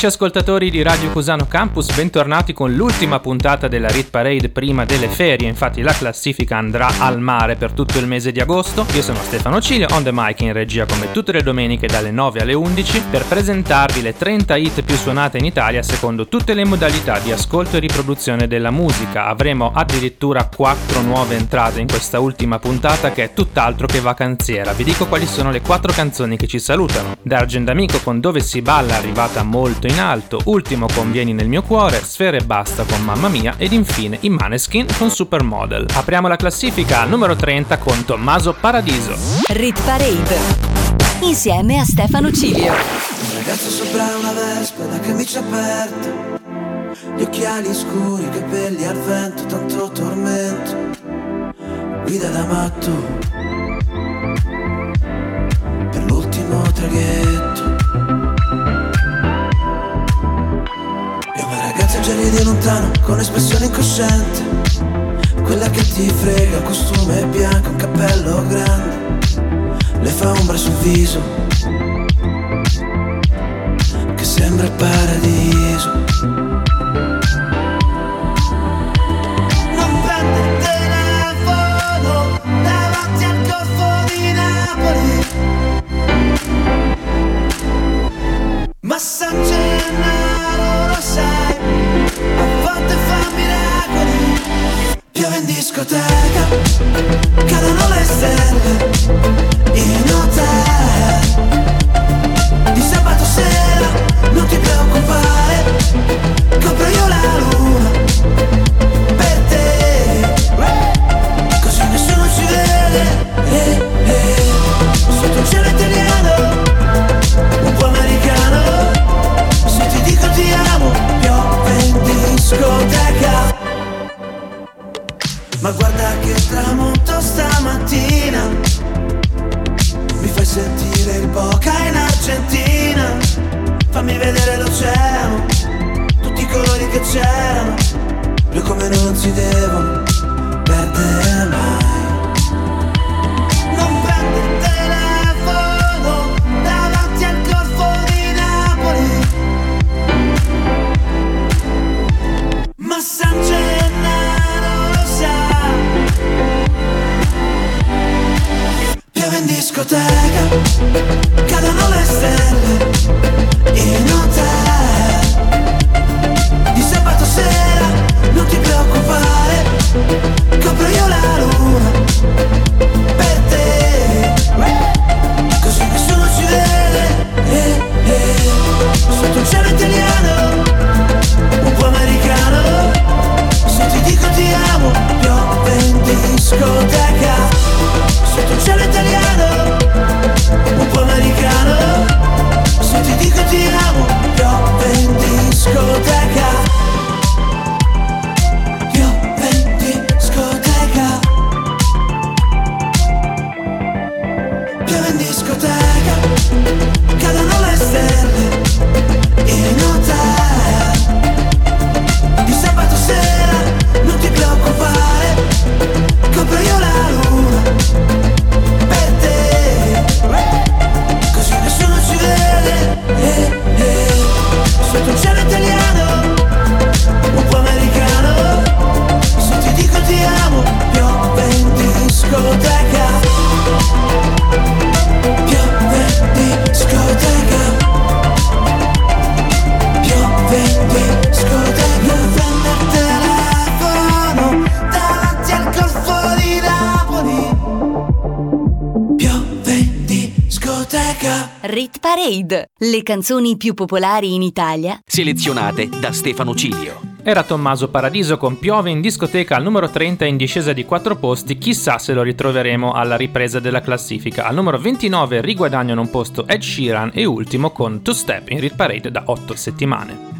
Amici ascoltatori di Radio Cusano Campus, bentornati con l'ultima puntata della Rit Parade prima delle ferie. Infatti la classifica andrà al mare per tutto il mese di agosto. Io sono Stefano Cilio, on the mic in regia come tutte le domeniche dalle 9 alle 11 per presentarvi le 30 hit più suonate in Italia secondo tutte le modalità di ascolto e riproduzione della musica. Avremo addirittura 4 nuove entrate in questa ultima puntata che è tutt'altro che vacanziera. Vi dico quali sono le 4 canzoni che ci salutano. Dargen D'Amico con Dove si balla arrivata molto in alto, ultimo con Vieni nel mio cuore, Sfere e basta con Mamma mia ed infine i Maneskin con Supermodel. Apriamo la classifica al numero 30 con Tommaso Paradiso. Rit Parade insieme a Stefano Cilio. Un ragazzo sopra una vespa da camicia aperta, gli occhiali scuri, capelli al vento, tanto tormento, guida da matto per l'ultimo traghetto. Leggeri di lontano con espressione incosciente. Quella che ti frega, un costume bianco, un cappello grande. Le fa ombra sul viso Che sembra il paradiso. Non il Gennaro in discoteca Cadono le stelle In hotel discoteca. Ma guarda che tramonto stamattina. Mi fai sentire il Boca in Argentina. Fammi vedere l'oceano Tutti i colori che c'erano. Blu come non si devono perdere mai discoteca Cadono le stelle le canzoni più popolari in Italia. Selezionate da Stefano Cilio. Era Tommaso Paradiso con Piove in discoteca al numero 30 in discesa di 4 posti, chissà se lo ritroveremo alla ripresa della classifica. Al numero 29 riguadagnano un posto Ed Sheeran e ultimo con Two Step in Rit Parade da 8 settimane.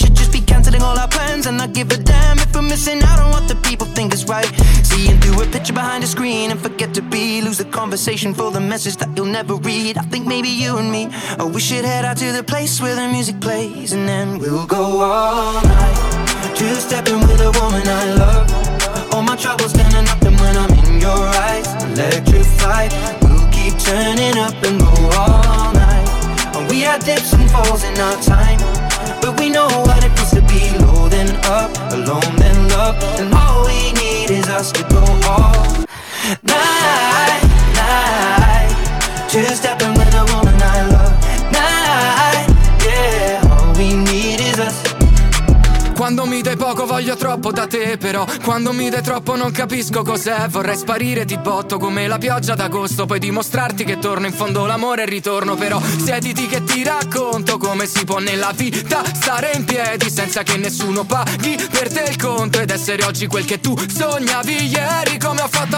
canceling all our plans and not give a damn if we're missing out on what the people think is right. Seeing through a picture behind a screen and forget to be. Lose the conversation for the message that you'll never read. I think maybe you and me, oh, we should head out to the place where the music plays and then we'll go all night. Two stepping with a woman I love. All my troubles standing up and when I'm in your eyes Electrified, we'll keep turning up and go all night we had dips and falls in our time But we know what it feels to be low then up Alone then love. And all we need is us to go all night, night. Just stepping with a woman Quando mi dai poco voglio troppo da te Però. Quando mi dai troppo non capisco cos'è. Vorrei sparire ti botto come la pioggia d'agosto. Poi dimostrarti che torno in fondo l'amore e ritorno Però. Siediti che ti racconto come si può nella vita Stare in piedi senza che nessuno paghi per te il conto. Ed essere oggi quel che tu sognavi ieri Come ho fatto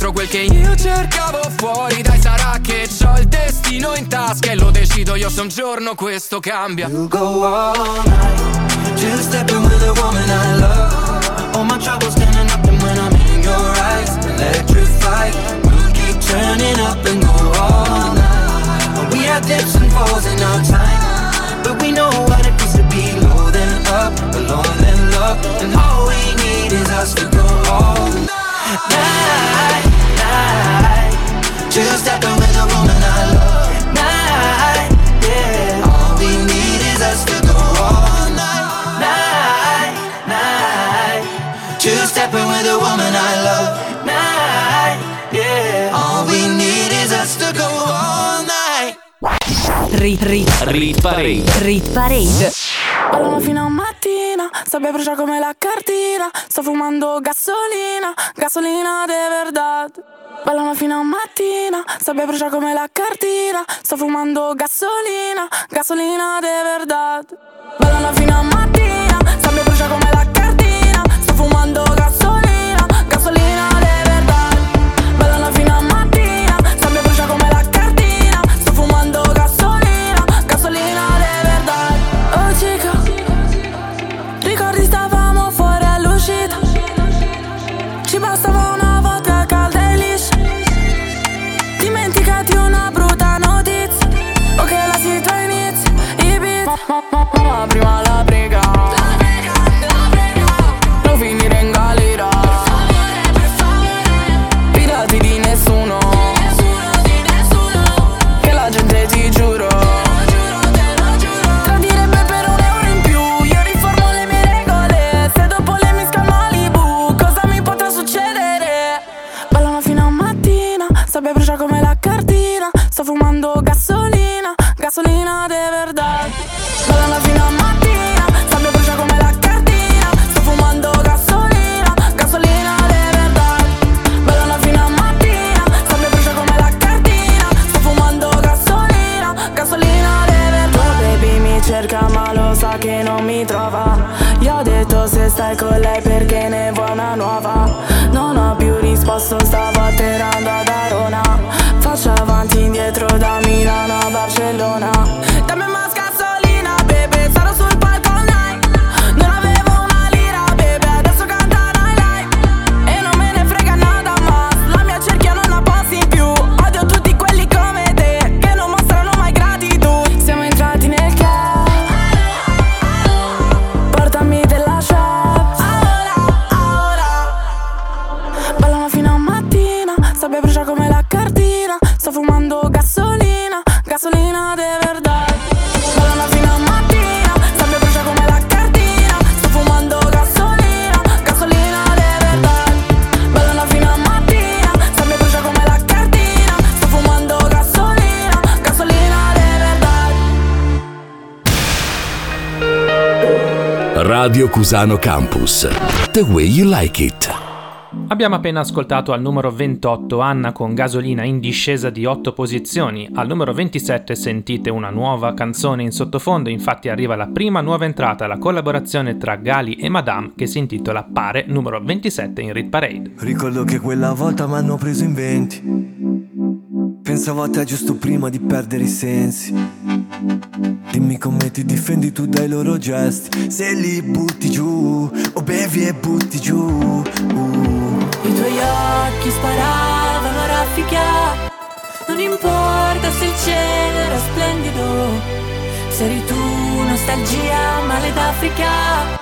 dentro quel che io cercavo fuori. Dai sarà che ho il destino in tasca E lo decido io se un giorno questo cambia. We'll go all night Two stepping with a woman I love. All my troubles standing up and when I'm in your eyes Electrified We'll keep turning up and go all night. We had dips and falls in our time But we know what it feels to be low then up Alone then love. And all we need is us to go all night, night Two stepping with a woman I love Night, yeah. All we need is us to go all night, night, night. Two stepping with a woman I love Night, yeah. All we need is us to go all night. Rit, rit, Rit Parade. rit parade. Ballano fino a mattina, sabbia brucia come la cartina. Sto fumando gasolina, gasolina de verdad. Ballano fino a mattina, sabbia brucia come la cartina. Sto fumando gasolina, gasolina de verdad. Ballano fino a mattina, sabbia brucia come la cartina. Sto fumando gasolina, gasolina, de verdad. Ballano fino a mattina, sabbia brucia come la cartina. Sto fumando gasolina, gasolina de verdad. Ballano fino a mattina, sabbia brucia come la cartina. Sto fumando gasolina, gasolina de verdad. Oh baby mi cerca ma lo sa che non mi trova. Io ho detto se stai con lei perché ne vuoi una nuova. A Radio Cusano Campus. The way you like it. Abbiamo appena ascoltato al numero 28 Anna con gasolina in discesa di 8 posizioni, al numero 27 sentite una nuova canzone in sottofondo, infatti arriva la prima nuova entrata, la collaborazione tra Gali e Madame che si intitola Pare, numero 27 in Rit Parade. Ricordo che quella volta mi hanno preso in 20 Pensavo a te giusto prima di perdere i sensi Dimmi come ti difendi tu dai loro gesti. Se li butti giù o bevi e butti giù. Uh. I tuoi occhi sparavano a raffica Non importa se il cielo era splendido Se eri tu nostalgia, male d'Africa.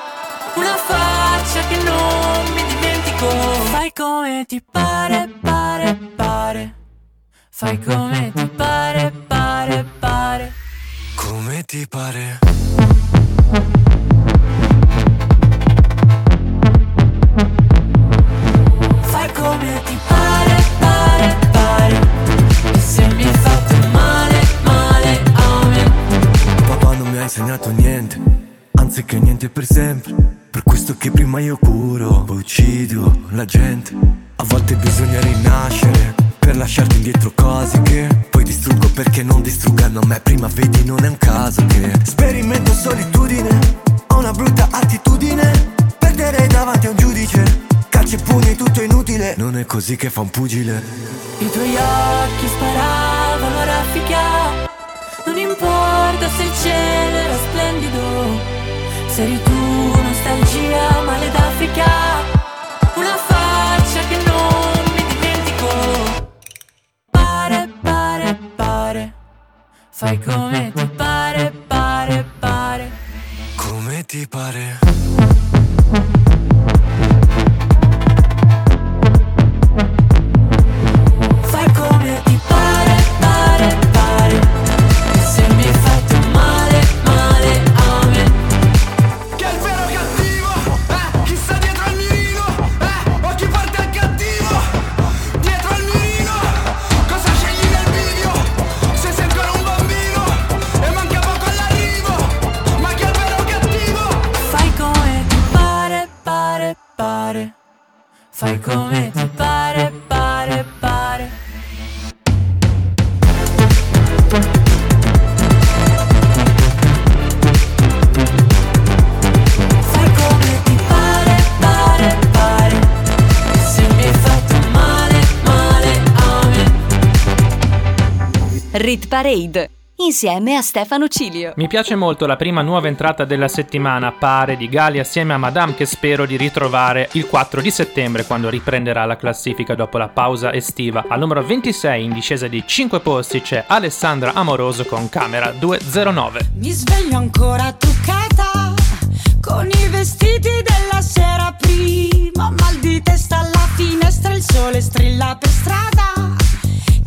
Una faccia che non mi dimentico. Fai come ti pare, pare, pare. Fai come ti pare, pare, pare. Come ti pare. Fai come ti pare, pare, pare. E se mi hai fatto male, male a me. Papà non mi ha insegnato niente, anzi che niente per sempre. Per questo che prima io curo, poi uccido la gente. A volte bisogna rinascere per lasciarti indietro cose che poi distruggo perché non distruggano me. Prima vedi non è un caso che Sperimento solitudine Ho una brutta attitudine. Perdere davanti a un giudice Calci e pugni tutto inutile. Non è così che fa un pugile. I tuoi occhi sparavano a raffica. Non importa se il cielo era splendido Se eri tu nostalgia male d'Africa Fai come ti pare, pare, pare. Come ti pare. Fai come ti pare, pare, pare. Fai come pare, pare, pare. Se mi fatto male a me. Rit Parade insieme a Stefano Cilio. Mi piace molto la prima nuova entrata della settimana, pare di Gali assieme a Madame che spero di ritrovare il 4 di settembre quando riprenderà la classifica dopo la pausa estiva. Al numero 26 in discesa di 5 posti c'è Alessandra Amoroso con Camera 209. Mi sveglio ancora truccata con i vestiti della sera prima. Mal di testa alla finestra, il sole strilla per strada.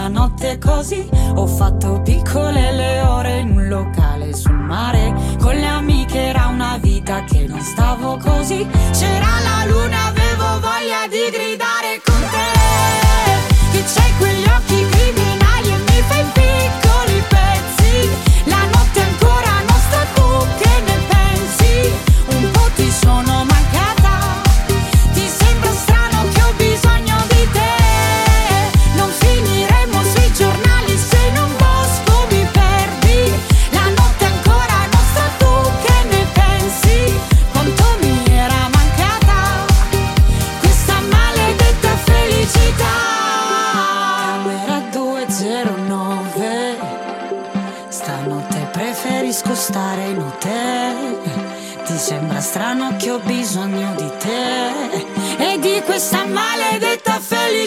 Una notte così Ho fatto piccole le ore in un locale sul mare. Con le amiche era una vita che non stavo così. C'era la luna, avevo voglia di gridare con te. Che c'hai quegli occhi criminali e mi fai piccoli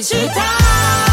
是他。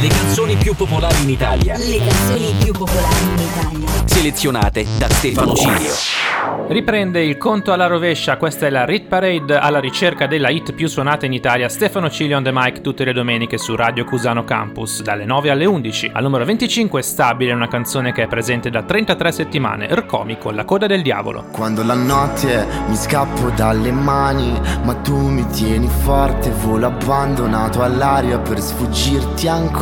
Le canzoni più popolari in Italia. Le canzoni più popolari in Italia. Selezionate da Stefano Cilio. Riprende il conto alla rovescia, questa è la Rit Parade alla ricerca della hit più suonata in Italia. Stefano Cilio on the mic tutte le domeniche su Radio Cusano Campus, dalle 9 alle 11. Al numero 25 è stabile una canzone che è presente da 33 settimane, Ercomi con la coda del diavolo. Quando la notte mi scappo dalle mani, ma tu mi tieni forte, volo abbandonato all'aria per sfuggirti ancora.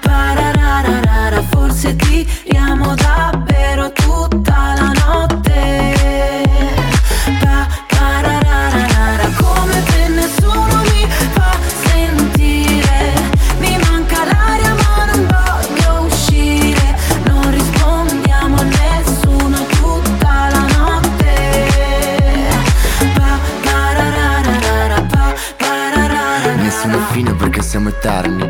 Parararara, forse tiriamo davvero tutta la notte. Pa, parararara, come se nessuno mi fa sentire. Mi manca l'aria ma non voglio uscire. Non rispondiamo a nessuno tutta la notte. Pa, parararara, pa, parararara. Nessuna fine perché siamo eterni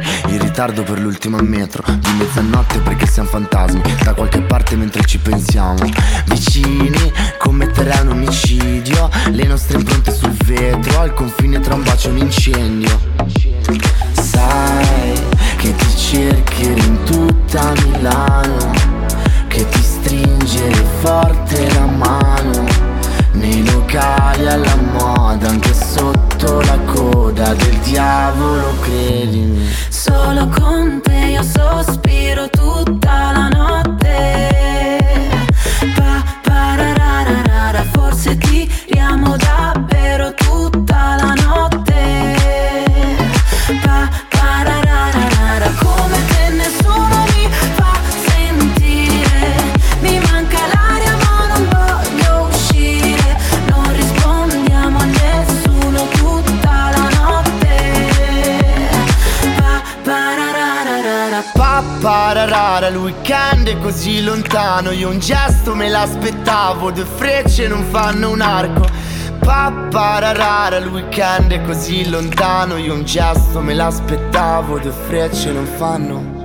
ritardo per l'ultima metro. Di mezzanotte perché siamo fantasmi. Da qualche parte mentre ci pensiamo. Vicini commetterai un omicidio. Le nostre impronte sul vetro. Al confine tra un bacio e un incendio. Sai che ti cercherò in tutta Milano. Che ti stringere forte la mano Locali alla moda Anche sotto la coda del diavolo credimi Solo con te io sospiro tutta la notte. Pa, parararara, forse tiriamo davvero tutta la notte. Pararara, il weekend è così lontano. Io un gesto me l'aspettavo Due frecce non fanno un arco. Pa pararara, il weekend è così lontano. Io un gesto me l'aspettavo Due frecce non fanno.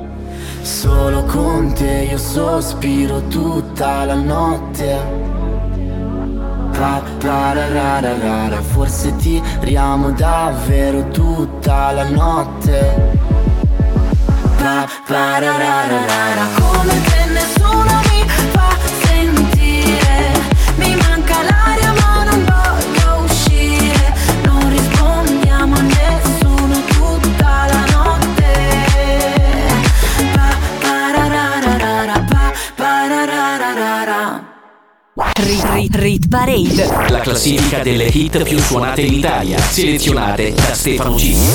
Solo con te io sospiro tutta la notte. Pa pararara, forse tiriamo davvero tutta la notte Pa pararara, come se nessuno mi fa sentire. Mi manca l'aria ma non voglio uscire. Non rispondiamo a nessuno tutta la notte. Pa, parararara, pa, parararara. Rit Rit Rit Parade. La classifica delle hit più suonate in Italia. Selezionate da Stefano Cilio.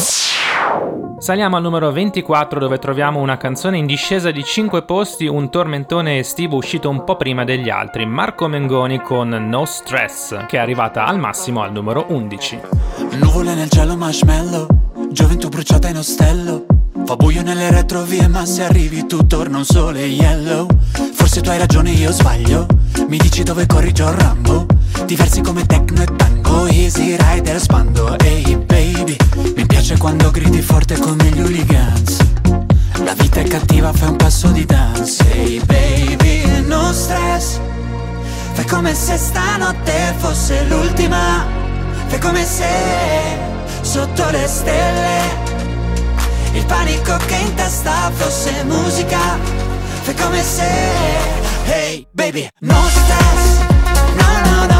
Saliamo al numero 24 dove troviamo una canzone in discesa di 5 posti, un tormentone estivo uscito un po' prima degli altri, Marco Mengoni con No Stress, che è arrivata al massimo al numero 11. Nuvole nel cielo marshmallow Gioventù bruciata in ostello. Fa buio nelle retrovie ma se arrivi tu torna un sole yellow. Forse tu hai ragione io sbaglio. Mi dici dove corri John Rambo Diversi come techno e tango Easy rider spando Ehi baby Mi piace quando gridi forte come gli hooligans La vita è cattiva fai un passo di dance Ehi baby no stress Fai come se stanotte fosse l'ultima. Fai come se sotto le stelle il panico che in testa fosse musica. Fai come se, hey baby, no stress, no no. No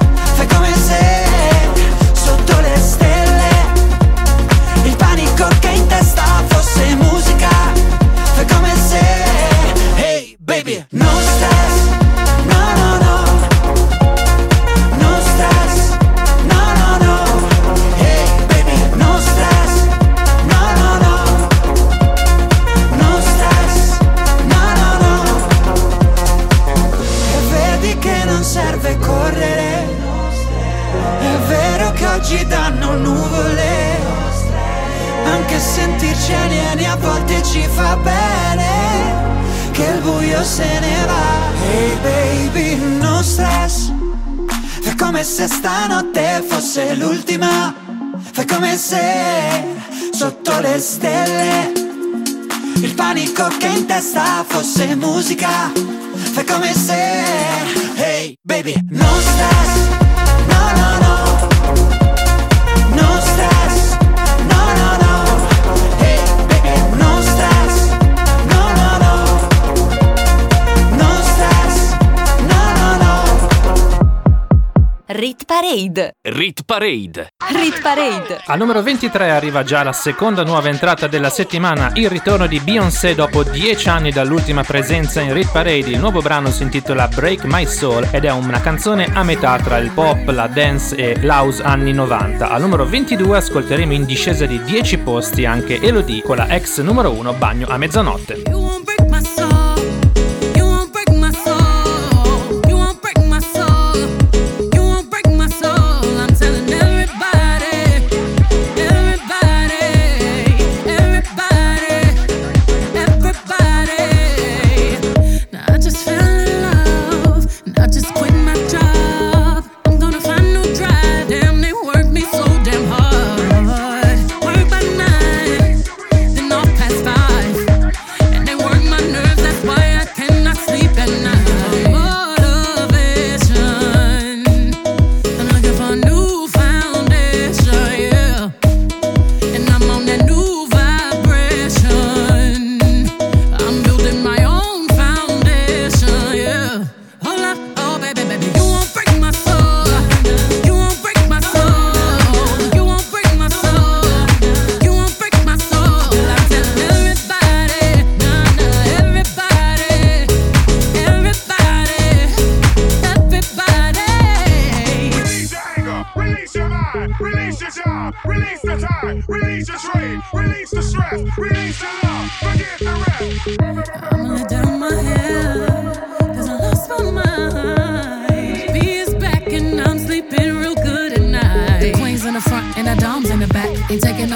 Come se sotto le stelle il panico che in testa fosse musica. Fai come se, hey baby, no stress, oggi danno nuvole. Anche sentirci alieni a volte ci fa bene. Che il buio se ne va. Hey baby, no stress. Fai come se stanotte fosse l'ultima. Fai come se sotto le stelle il panico che in testa fosse musica. Fai come se, hey baby, no stress, no no. No Rit Parade. Rit Parade. Rit Parade. Al numero 23 arriva già la seconda nuova entrata della settimana, il ritorno di Beyoncé dopo 10 anni dall'ultima presenza in Rit Parade. Il nuovo brano si intitola Break My Soul ed è una canzone a metà tra il pop, la dance e l'house anni 90. Al numero 22 ascolteremo in discesa di 10 posti anche Elodie con la ex numero 1 Bagno a mezzanotte.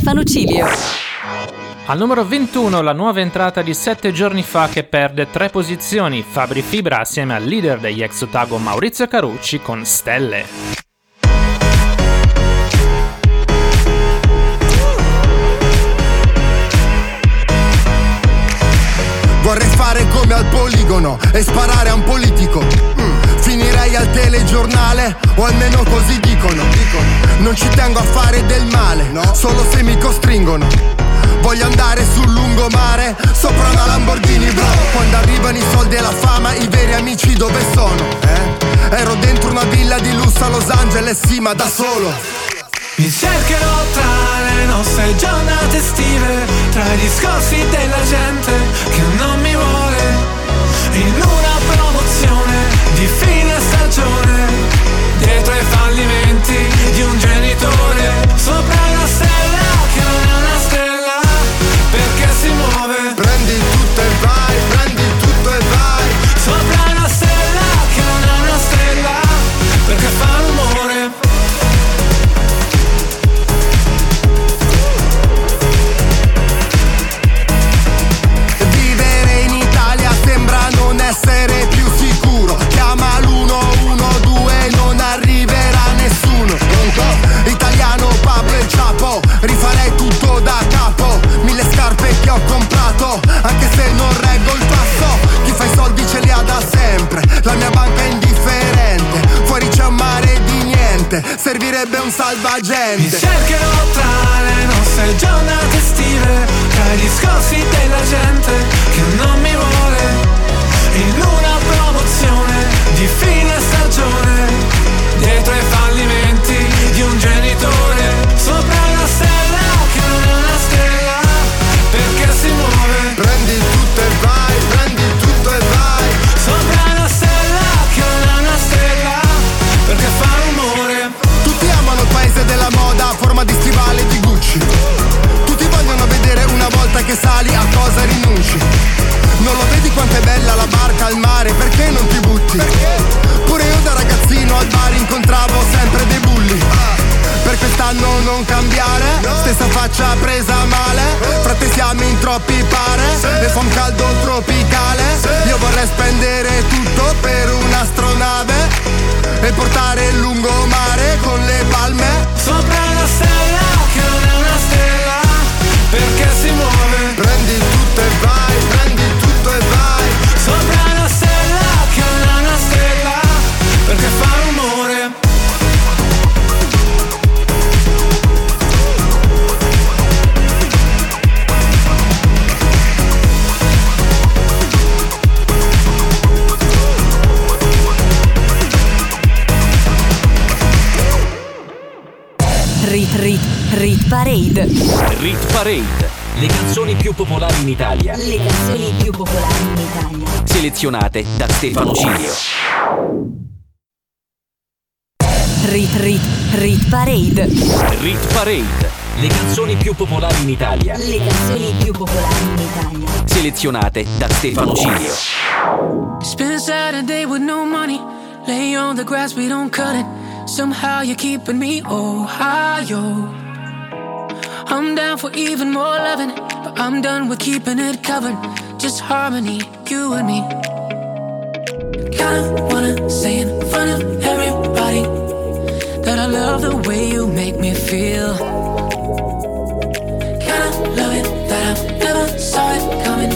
Stefano Cilio. Al numero 21 la nuova entrata di 7 giorni fa che perde 3 posizioni, Fabri Fibra assieme al leader degli ex Otago Maurizio Carucci con Stelle. Vorrei fare come al poligono e sparare a un politico Finirei al telegiornale, o almeno così dicono. Non ci tengo a fare del male, solo se mi costringono. Voglio andare sul lungomare, sopra una Lamborghini bro. Quando arrivano i soldi e la fama, i veri amici dove sono? Eh? Ero dentro una villa di lusso a Los Angeles, sì, ma da solo. Mi cercherò tra le nostre giornate estive, tra i discorsi della gente che non mi vuole, in una promozione di fine stagione, dietro ai fallimenti di un genitore, sopra niente. Servirebbe un Mi salvagente. cercherò tra le nostre giornate estive, tra i discorsi della gente che non mi vuole, popolari in Italia. Le canzoni più popolari in Italia. Selezionate da Stefano Cilio. Rit Rit Rit Parade. Rit Parade. Le canzoni più popolari in Italia. Le canzoni più popolari in Italia. Selezionate da Stefano Cilio. Spend a Saturday with no money. Lay on the grass, we don't cut it. Somehow you're keeping me Ohio. I'm down for even more loving, but I'm done with keeping it covered. Just harmony, you and me. Kinda wanna say in front of everybody that I love the way you make me feel. Kinda love it that I never saw it coming,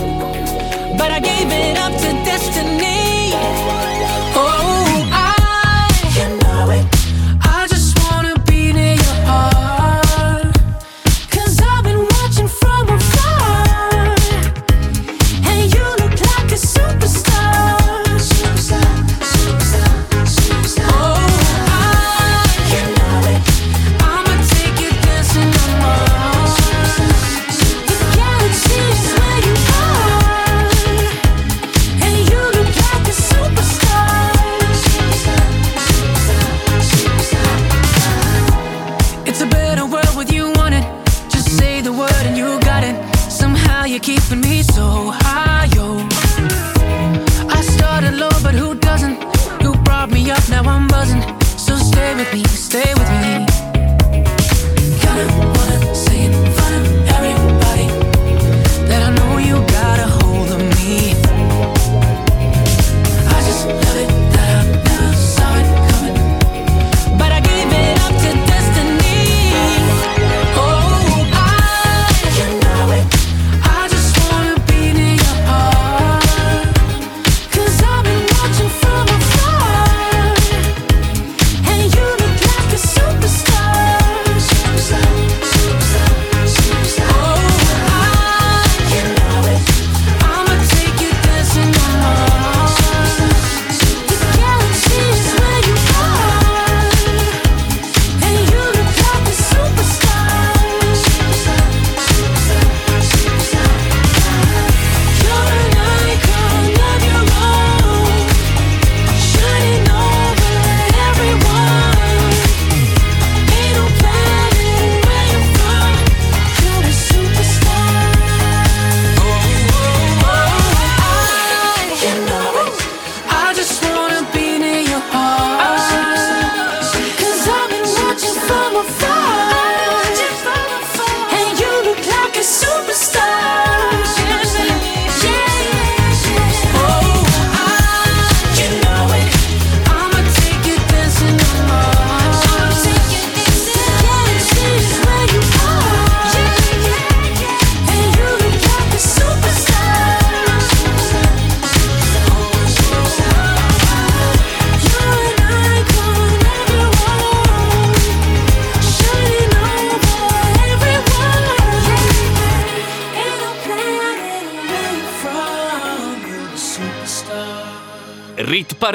but I gave it up to destiny.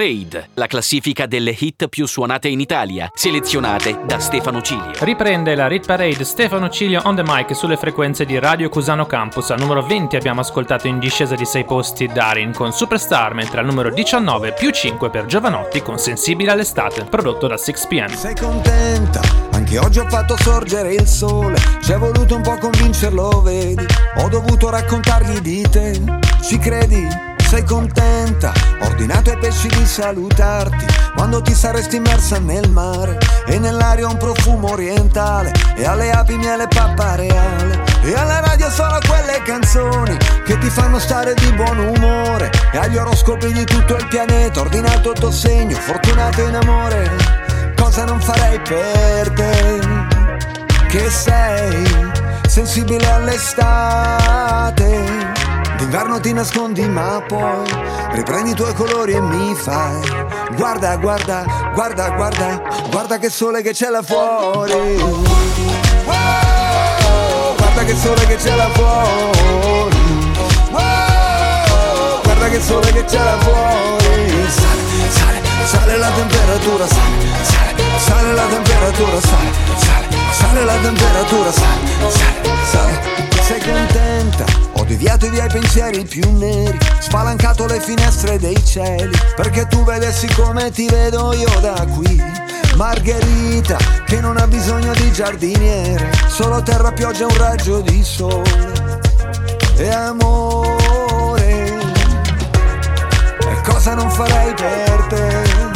Parade, la classifica delle hit più suonate in Italia, selezionate da Stefano Cilio. Riprende la Rit Parade Stefano Cilio on the mic sulle frequenze di Radio Cusano Campus. Al numero 20 abbiamo ascoltato in discesa di 6 posti Darin con Superstar, mentre al numero 19 più 5 per Giovanotti con Sensibile all'estate, prodotto da 6pm. Sei contenta? Anche oggi ho fatto sorgere il sole, ci è voluto un po' convincerlo, vedi? Ho dovuto raccontargli di te, ci credi? Sei contenta? Ordinato ai pesci di salutarti quando ti saresti immersa nel mare e nell'aria un profumo orientale e alle api miele pappa reale e alla radio solo quelle canzoni che ti fanno stare di buon umore e agli oroscopi di tutto il pianeta ordinato il tuo segno fortunato in amore cosa non farei per te che sei sensibile all'estate D'inverno ti nascondi ma poi riprendi i tuoi colori e mi fai. Guarda, guarda, guarda, guarda, guarda che sole che c'è là fuori. Guarda che sole che c'è là fuori. Guarda che sole che c'è là fuori. Sale, sale, sale la temperatura, sale, sale, sale la temperatura, sale, sale, sale la temperatura, sale, sale, sale. Sei contenta Ho deviato via i pensieri più neri Spalancato le finestre dei cieli Perché tu vedessi come ti vedo io da qui. Margherita che non ha bisogno di giardiniere Solo terra, pioggia, un raggio di sole. E amore E cosa non farei per te?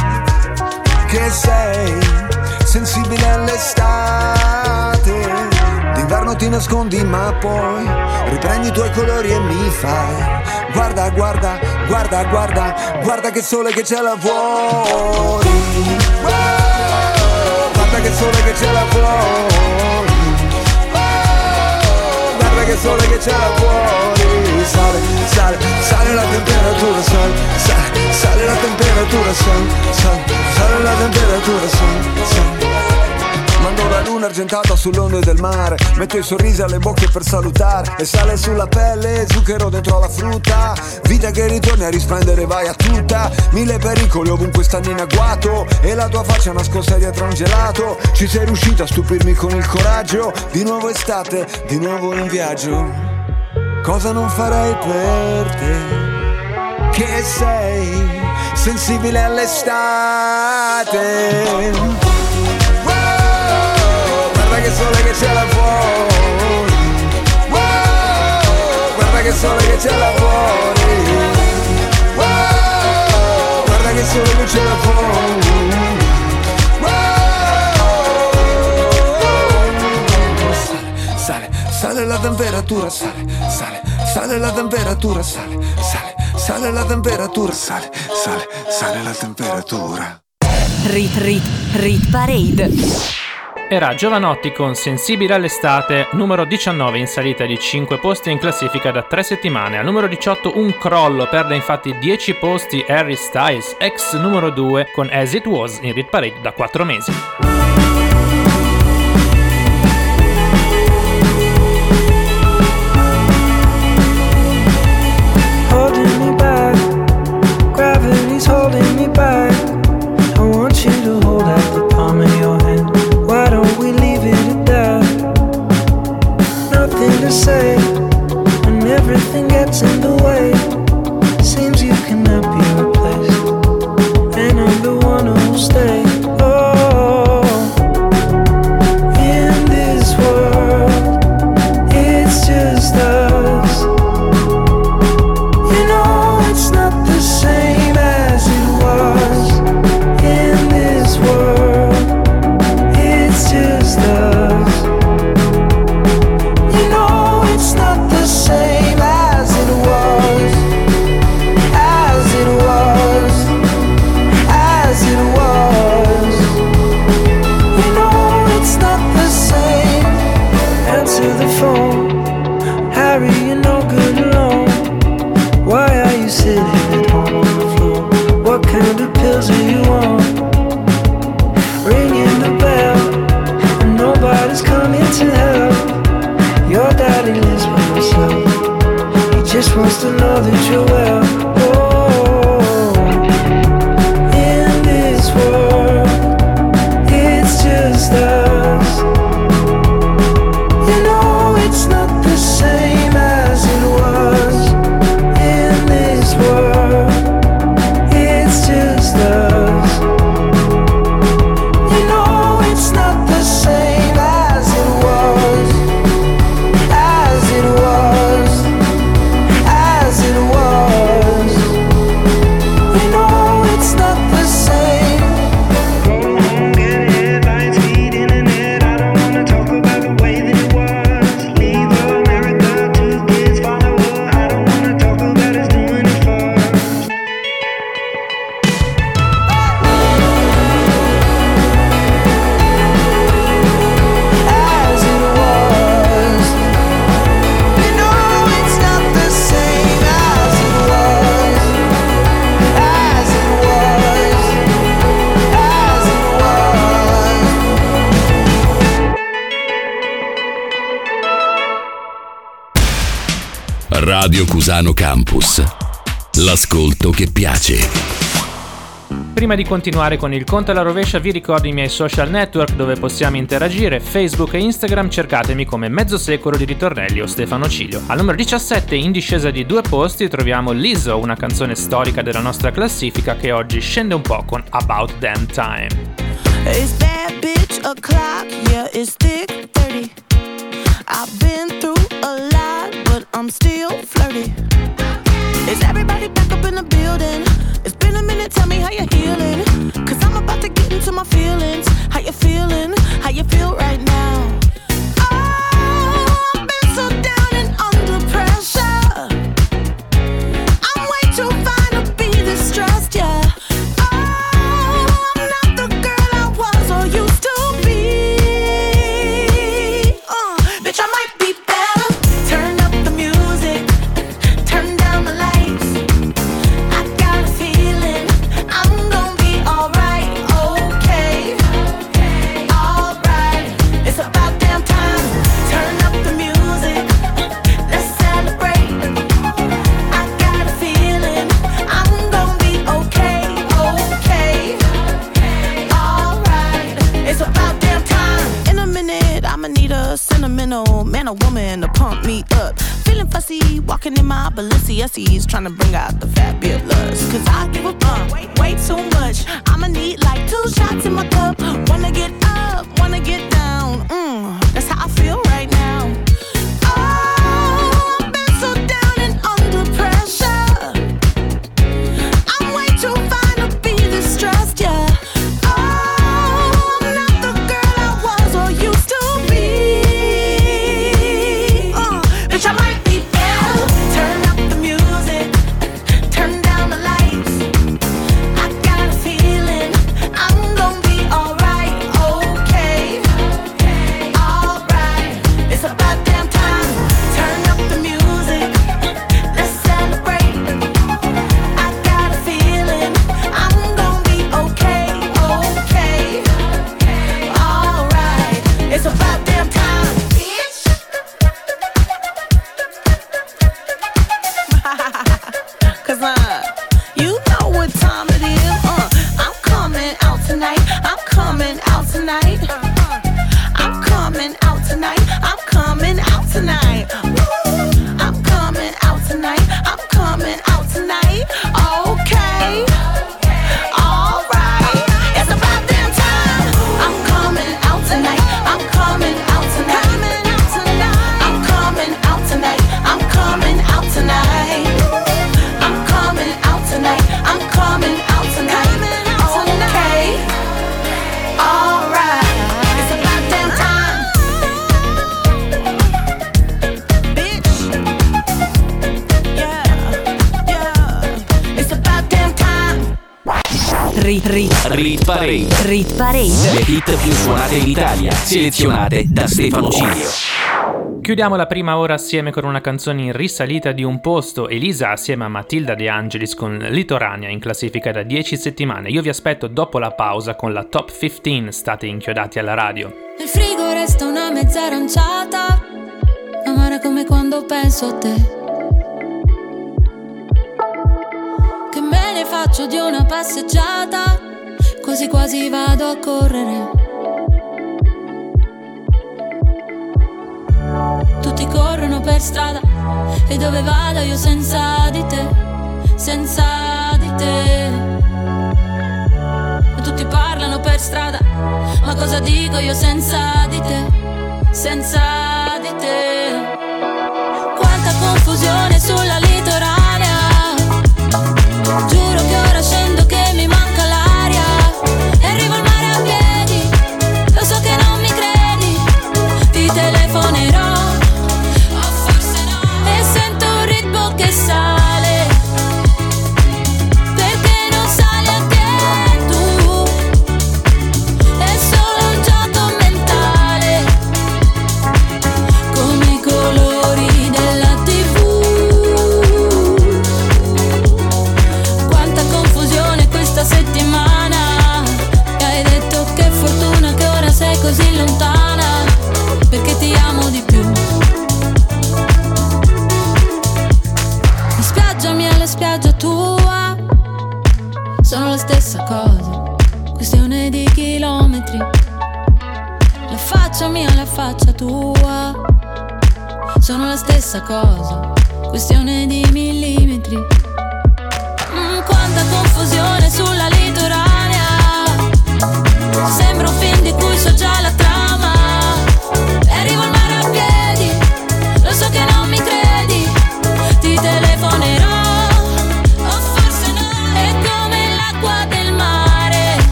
Che sei sensibile all'estate D'inverno ti nascondi ma poi riprendi i tuoi colori e mi fai. Guarda, guarda, guarda, guarda, guarda che sole che c'è là fuori Guarda che sole che c'è là fuori Guarda che sole che c'è là fuori Sale, sale, sale la temperatura, sale, sale, sale la temperatura, sale, sale, sale la temperatura, sale, sale la luna argentata sull'onde del mare. Metto i sorrisi alle bocche per salutare. E sale sulla pelle, zucchero dentro la frutta. Vita che ritorni a risplendere, vai a tutta. Mille pericoli ovunque stanno in agguato. E la tua faccia nascosta dietro un gelato. Ci sei riuscita a stupirmi con il coraggio. Di nuovo estate, di nuovo in viaggio. Cosa non farei per te? Che sei sensibile all'estate che c'è fuori wow, Guarda che sole che c'è là fuori wow, Guarda che sole che c'è là fuori sale la temperatura, sale, sale, sale la temperatura, sale, sale, sale la temperatura, sale, sale, sale la temperatura. Rit Rit Rit Parade era Giovanotti con Sensibile all'estate, numero 19 in salita di 5 posti in classifica da 3 settimane. Al numero 18 un crollo, perde infatti 10 posti Harry Styles, ex numero 2 con As It Was in Rit Parade da 4 mesi. Radio Cusano Campus. L'ascolto che piace. Prima di continuare con il conto alla rovescia vi ricordo i miei social network dove possiamo interagire, Facebook e Instagram cercatemi come Mezzo Secolo di Ritornelli o Stefano Cilio. Al numero 17 in discesa di due posti troviamo Liso, una canzone storica della nostra classifica che oggi scende un po' con About Damn Time. selezionate da Stefano Cilio. Chiudiamo la prima ora assieme con una canzone in risalita di un posto, Elisa assieme a Matilda De Angelis con Litorania in classifica da 10 settimane. Io vi aspetto dopo la pausa con la top 15, state inchiodati alla radio. Nel frigo resta una mezza aranciata, amara come quando penso a te. Che me ne faccio di una passeggiata, così quasi vado a correre. strada E dove vado io senza di te, senza di te. E tutti parlano per strada Ma cosa dico io senza di te, senza di te? Quanta confusione sulla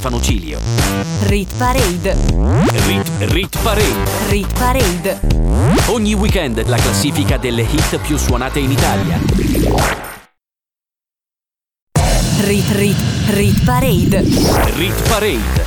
Stefano Cilio. Rit Parade. Rit, Rit Parade, Rit Parade. ogni weekend la classifica delle hit più suonate in Italia. Rit Rit Rit Parade. Rit Parade,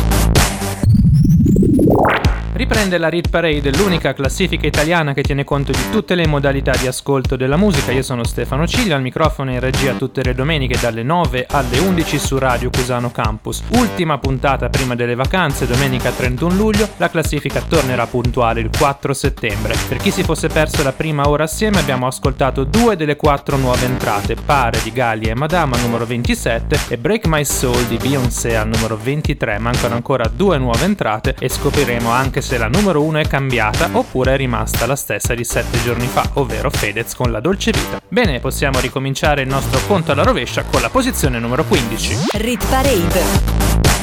Riprende la Rit Parade, l'unica classifica italiana che tiene conto di tutte le modalità di ascolto della musica. Io sono Stefano Ciglio, al microfono in regia tutte le domeniche dalle 9 alle 11 su Radio Cusano Campus. Ultima puntata prima delle vacanze, domenica 31 luglio, la classifica tornerà puntuale il 4 settembre. Per chi si fosse perso la prima ora assieme abbiamo ascoltato due delle quattro nuove entrate, Pare di Galia e Madama numero 27 e Break My Soul di Beyoncé al numero 23. Mancano ancora due nuove entrate e scopriremo anche se la numero 1 è cambiata oppure è rimasta la stessa di 7 giorni fa, ovvero Fedez con la dolce vita. Bene, possiamo ricominciare il nostro conto alla rovescia con la posizione numero 15. Rit Parade.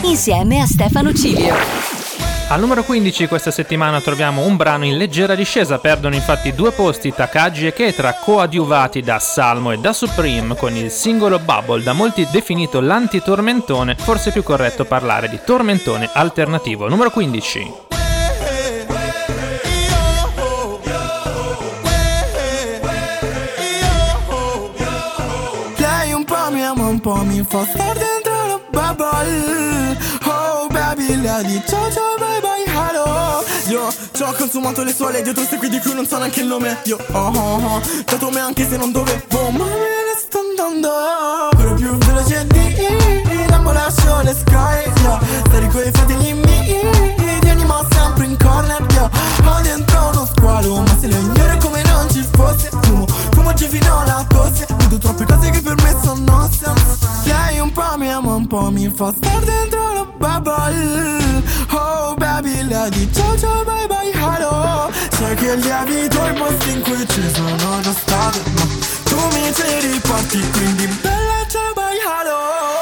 Insieme a Stefano Cilio. Al numero 15 questa settimana troviamo un brano in leggera discesa, perdono infatti due posti Takagi e Ketra coadiuvati da Salmo e da Supreme con il singolo Bubble, da molti definito l'antitormentone, forse è più corretto parlare di tormentone alternativo. Numero 15. Un po' mi fa star dentro la bubble. Oh baby, di ciao ciao bye bye hello. Io ho consumato le sue dietro qui di cui non so neanche il nome. Io oh oh oh, dato me anche se non dovevo Ma me ne sto andando. Quello più veloce di Dammo lascio le sky yeah. Stare coi fratelli miei Ti animo sempre in corner yeah. Ho dentro uno squalo Ma se le ignore come non ci fosse Fumo, giù fino alla tosse Vedo troppe cose che per me sono sense Lei un po' mi ama, un po' mi fa star dentro la bubble. Oh baby, lei di ciao ciao bye bye hello. Sai che lievito i posti in cui ci sono già stato Ma tu mi ci riporti quindi bella ciao bye hello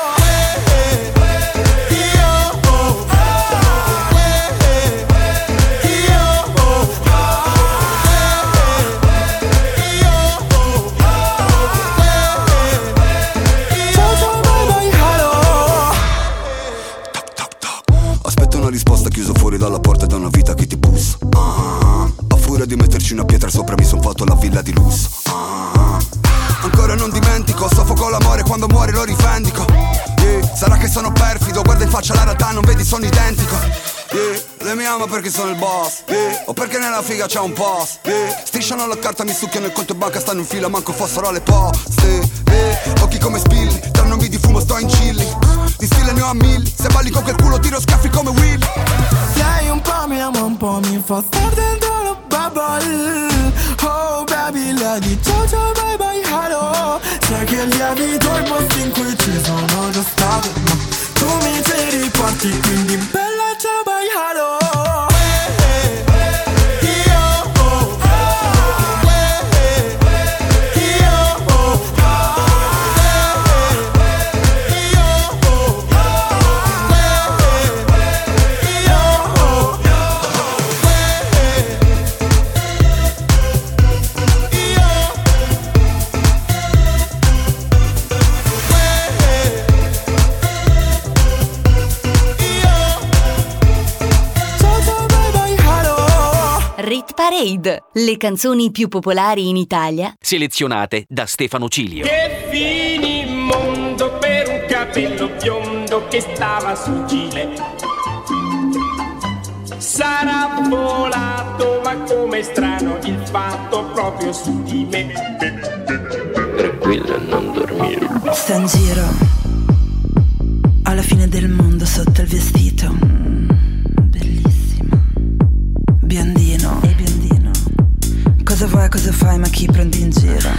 di metterci una pietra sopra mi son fatto la villa di lusso Ah, Ancora non dimentico, soffoco l'amore quando muore lo rivendico. Yeah, Sarà che sono perfido, guarda in faccia la realtà, non vedi sono identico. Yeah, lei mi ama perché sono il boss. Yeah, O perché nella figa c'è un post. Yeah, Strisciano la carta, mi succhiano il conto e banca Stanno in fila, manco fossero le poste. Yeah, Occhi come spilli, tra non mi di fumo sto in chilli. Di stile ne ho a milli Se balli con quel culo tiro schiaffi come Will. Lei un po' mi ama, un po' mi fa star dentro la bubble Oh baby, di ciao bye bye hello. Sai che lievito i posti in cui ci sono già stato Ma tu mi ci riporti, quindi bella ciao bye hello Rit Parade, le canzoni più popolari in Italia Selezionate da Stefano Cilio. Che finimondo per un capello biondo che stava sul gilet. Sarà volato, ma come strano il fatto proprio su di me. Tranquilla, non dormire. Sta in giro alla fine del mondo sotto il vestito. Mm, Bellissima. Biondino. Cosa vuoi, cosa fai, ma chi prendi in giro?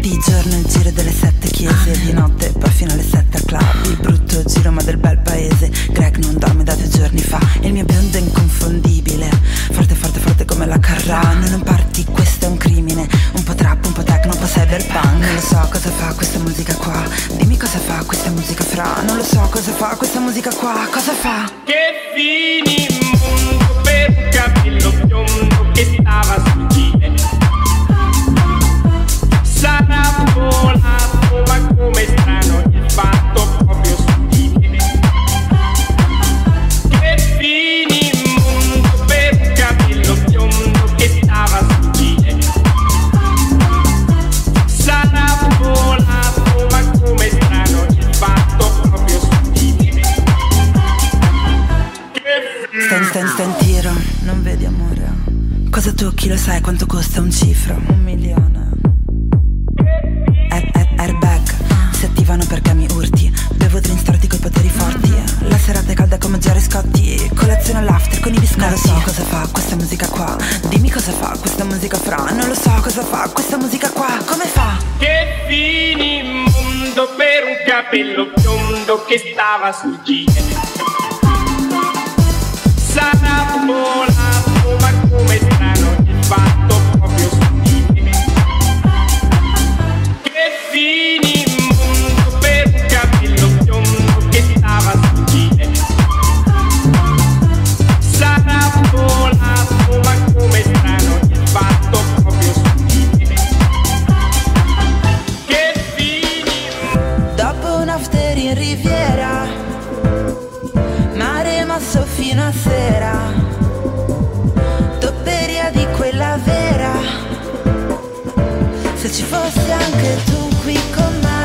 Di giorno il giro delle sette chiese, di notte poi fino alle sette al club. Il brutto giro ma del bel paese. Greg non dorme da due giorni fa. Il mio biondo è inconfondibile. Forte, forte, forte come la Carrano. Non parti, questo è un crimine. Un po' trap, un po' techno, un po' cyberpunk. Non lo so cosa fa questa musica qua. Dimmi cosa fa questa musica fra. Non lo so cosa fa questa musica qua. Cosa fa? Che finimondo per un biondo che stava sul gilet. Sarà volato, ma come strano il fatto proprio su di me. Che finimondo per un capello biondo che stava sul gilet. Sarà volato, ma come strano il fatto proprio su di me. Cosa tocchi lo sai quanto costa un cifro? Un milione. Air- air- airbag, si attivano perché mi urti. Bevo drink storti coi poteri forti. La serata è calda come Jerry Scotti. Colazione all'after con i biscotti. Non lo so cosa fa questa musica qua. Dimmi cosa fa questa musica fra. Non lo so cosa fa questa musica qua. Come fa? Che finimondo per un capello biondo che stava sul gilet. Sarà volato, ci fossi anche tu qui con me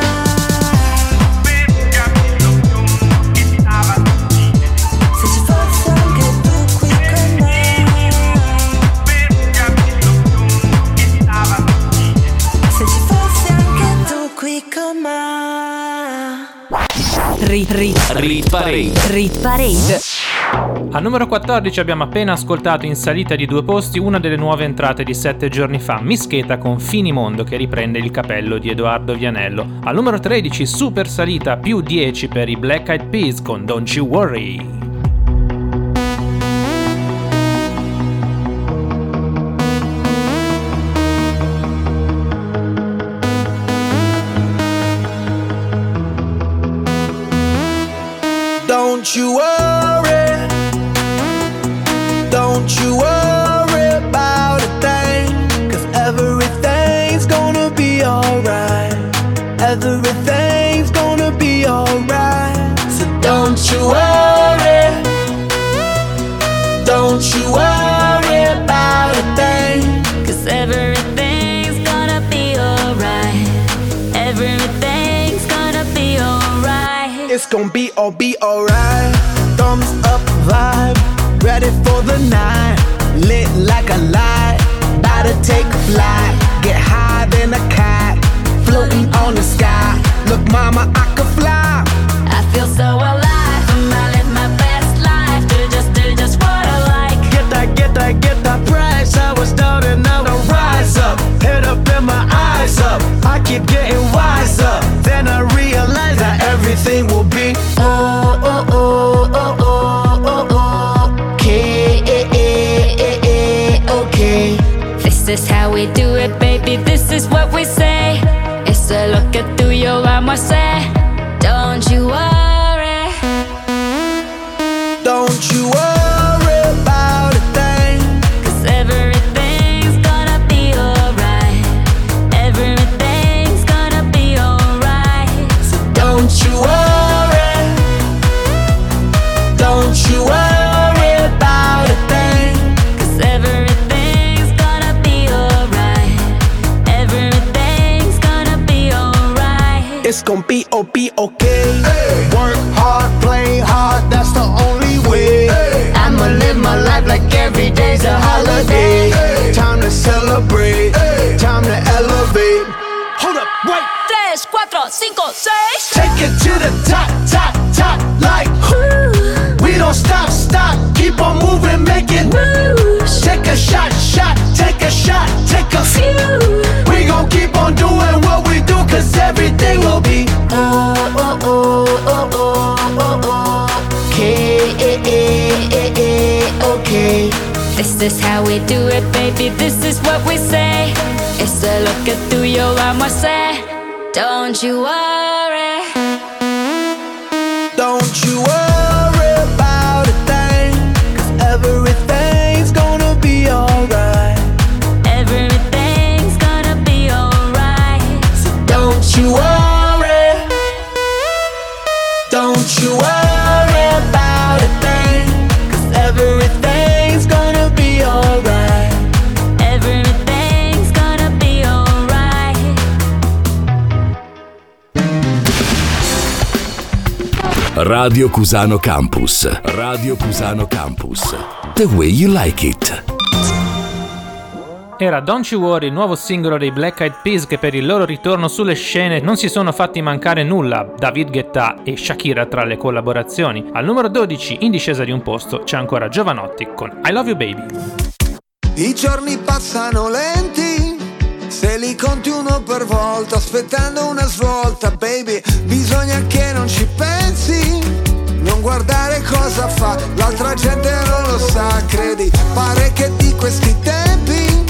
Rit, rit, Rit Parade. rit Parade. Al numero 14 abbiamo appena ascoltato in salita di due posti una delle nuove entrate di sette giorni fa, Mischeta con Finimondo che riprende il capello di Edoardo Vianello. Al numero 13 super salita più 10 per i Black Eyed Peas con Don't You Worry. Gonna be all be alright. Thumbs up vibe, ready for the night. Lit like a light, about to take a flight. Get higher than a cat, floating on the sky. Look, mama, I could fly. I feel so alive. I live my best life. Do just, do just what I like. Get that, get that, get that price. I was down and now I rise up. Head up and my eyes up. I keep getting wiser. Then I realize that everything will This is how we do it, baby. This is what we say. It's a look at through your armor, say. This is how we do it, baby. This is what we say. It's a look at through your armor, say. Don't you worry. Radio Cusano Campus. Radio Cusano Campus. The way you like it. Era Don't You Worry, il nuovo singolo dei Black Eyed Peas che per il loro ritorno sulle scene non si sono fatti mancare nulla, David Guetta e Shakira tra le collaborazioni. Al numero 12, in discesa di un posto, c'è ancora Giovanotti con I Love You Baby. I giorni passano lenti, se li conti uno per volta, aspettando una svolta, baby, bisogna che non ci pensi, non guardare cosa fa, l'altra gente non lo sa, credi, pare che di questi tempi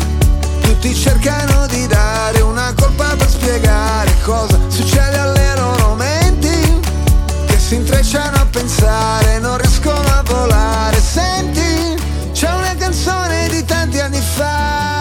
tutti cercano di dare una colpa per spiegare cosa succede alle loro menti, che si intrecciano a pensare, non riescono a volare, senti, c'è una canzone di tanti anni fa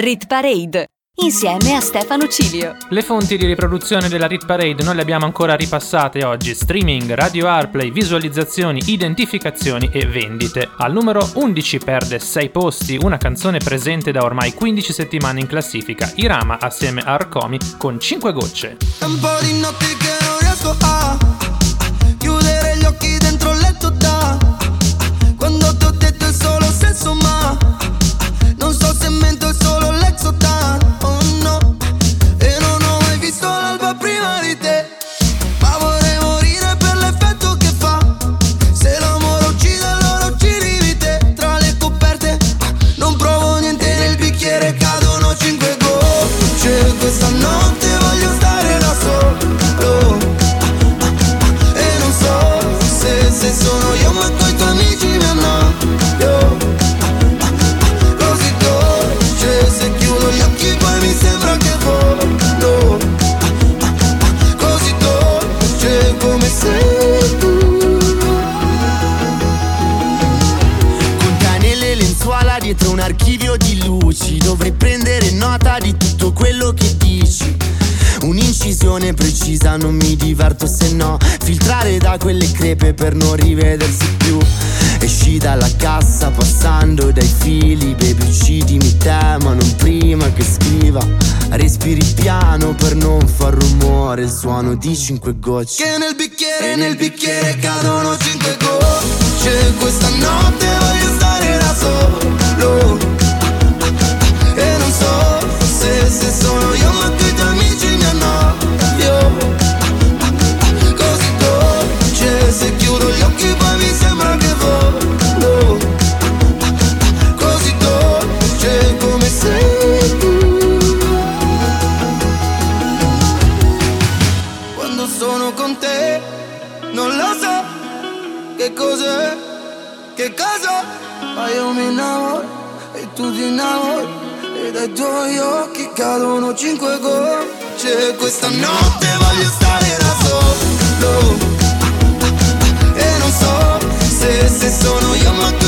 Rit Parade insieme a Stefano Cilio. Le fonti di riproduzione della Rit Parade non le abbiamo ancora ripassate oggi. Streaming, radio Airplay, visualizzazioni, identificazioni e vendite. Al numero 11 perde 6 posti, una canzone presente da ormai 15 settimane in classifica. Irama assieme a Arcomi con 5 gocce. Un po' di notti che non riesco a Un'incisione precisa non mi diverto se no. Filtrare da quelle crepe per non rivedersi più. Esci dalla cassa passando dai fili Baby uccidimi te ma non prima che scriva. Respiri piano per non far rumore Il suono di cinque gocce. Che nel bicchiere, nel bicchiere cadono cinque gocce. Questa notte voglio stare da solo dai tuoi occhi cadono cinque gocce. Questa notte voglio stare da solo. Ah, ah, ah, E non so se, se sono io ma tu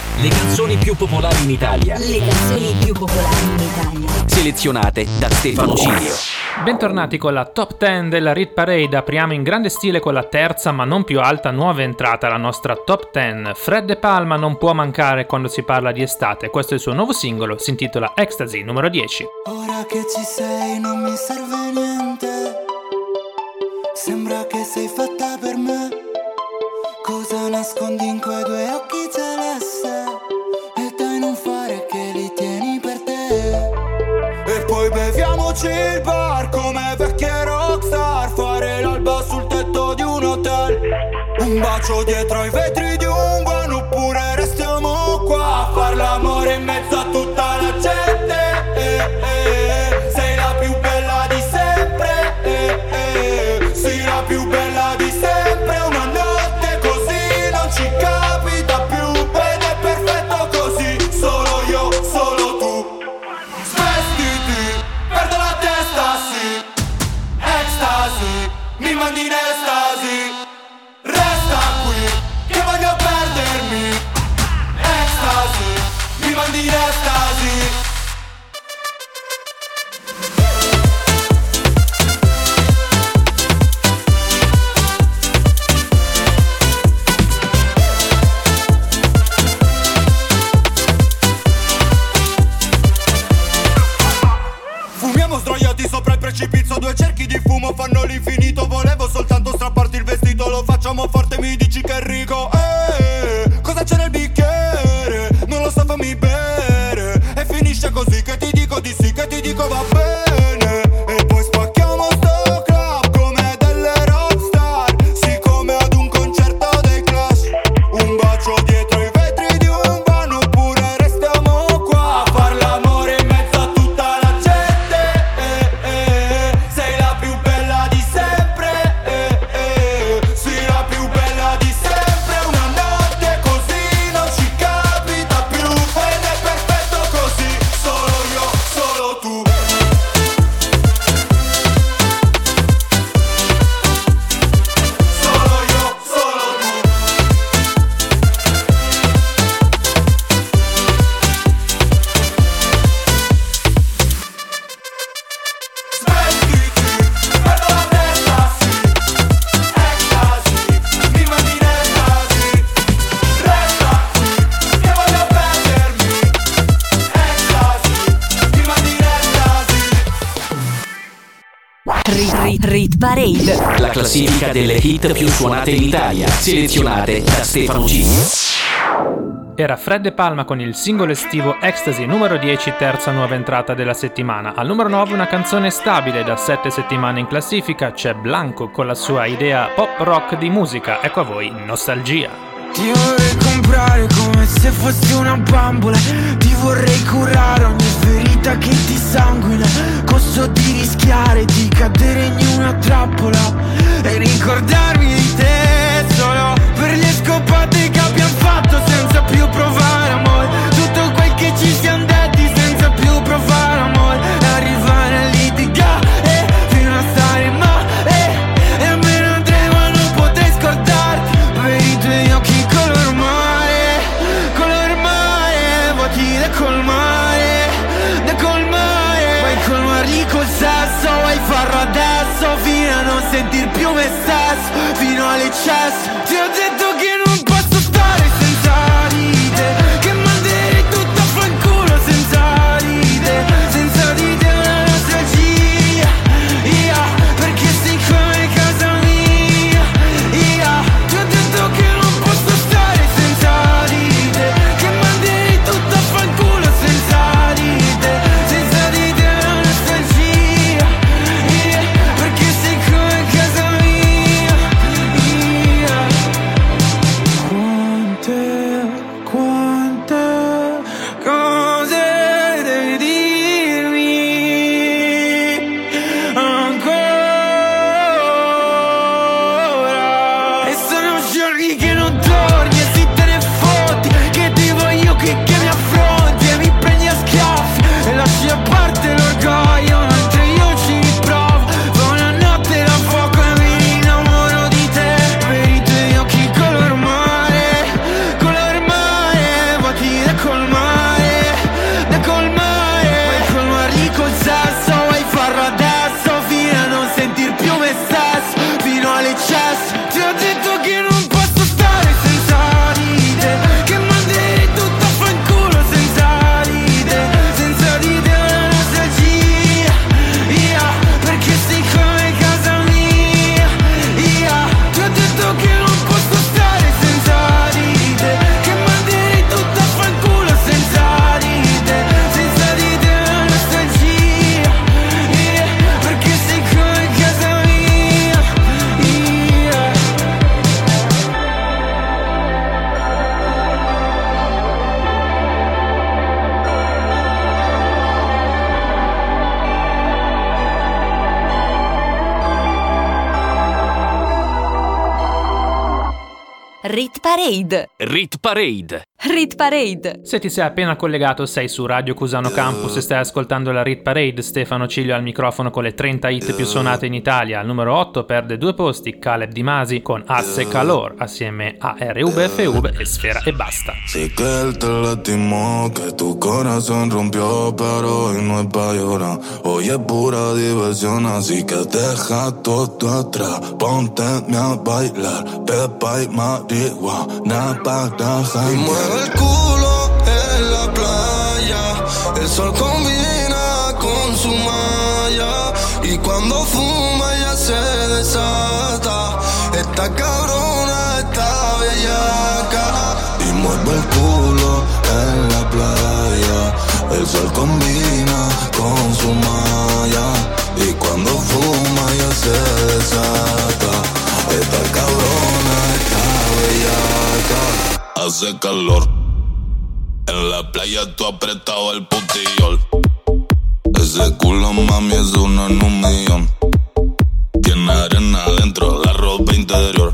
Le canzoni più popolari in Italia. Le canzoni più popolari in Italia. Selezionate da Stefano Cilio. Bentornati con la top 10 della Rit Parade. Apriamo in grande stile con la terza, ma non più alta, nuova entrata, la nostra top 10. Fred De Palma non può mancare quando si parla di estate. Questo è il suo nuovo singolo, si intitola Ecstasy, numero 10. Ora che ci sei non mi serve niente Sembra che sei fatta per me Cosa nascondi in quei due occhi celeste bacio dietro ai vetri di un van Oppure restiamo qua a far l'amore in mezzo a tutta la gente eh, eh. Sei la più bella di sempre eh, eh. Sei la più bella di sempre Una notte così non ci capita più Ed è perfetto così Solo io, solo tu Svestiti, perdo la testa, sì Ecstasy, mi mandi in Fumiamo sdraiati sopra il precipizio Due cerchi di fumo fanno l'infinito Hit Parade. La classifica delle hit più suonate in Italia, selezionate da Stefano G. Era Fred De Palma con il singolo estivo Ecstasy numero 10, terza nuova entrata della settimana. Al numero 9 una canzone stabile da 7 settimane in classifica, c'è Blanco con la sua idea pop rock di musica. Ecco a voi, Nostalgia. Ti vorrei comprare come se fossi una bambola. Ti vorrei curare ogni ferita che ti sanguina. Costo di rischiare di cadere in una trappola E ricordarmi di te solo Per le scopate che abbiamo fatto senza più provare amore. chest Parade! Rit Parade! Rit Parade. Se ti sei appena collegato sei su Radio Cusano eh. Campus e stai ascoltando la Rit Parade, Stefano Ciglio al microfono con le 30 hit più eh. suonate in Italia. Al numero 8 perde due posti Caleb Di Masi con Asse eh. Calor assieme a RUB, FUB e Sfera e Basta. Sí che il te lastimó, que tu corazon rompió, però in noi es pa' llorar. Hoy es pura diversione, así que deja tutto atrás. Ponte a bailar, pepa y marihuana para jalar. el culo en la playa. El sol combina con su malla. Y cuando fuma ya se desata. Esta cabrona está bellaca. Y mueve el culo en la playa. El sol combina con su malla. Y cuando fuma ya se desata. Hace calor. En la playa tú apretado el putillol. Ese culo mami es uno en un millón. Tiene arena dentro, la ropa interior.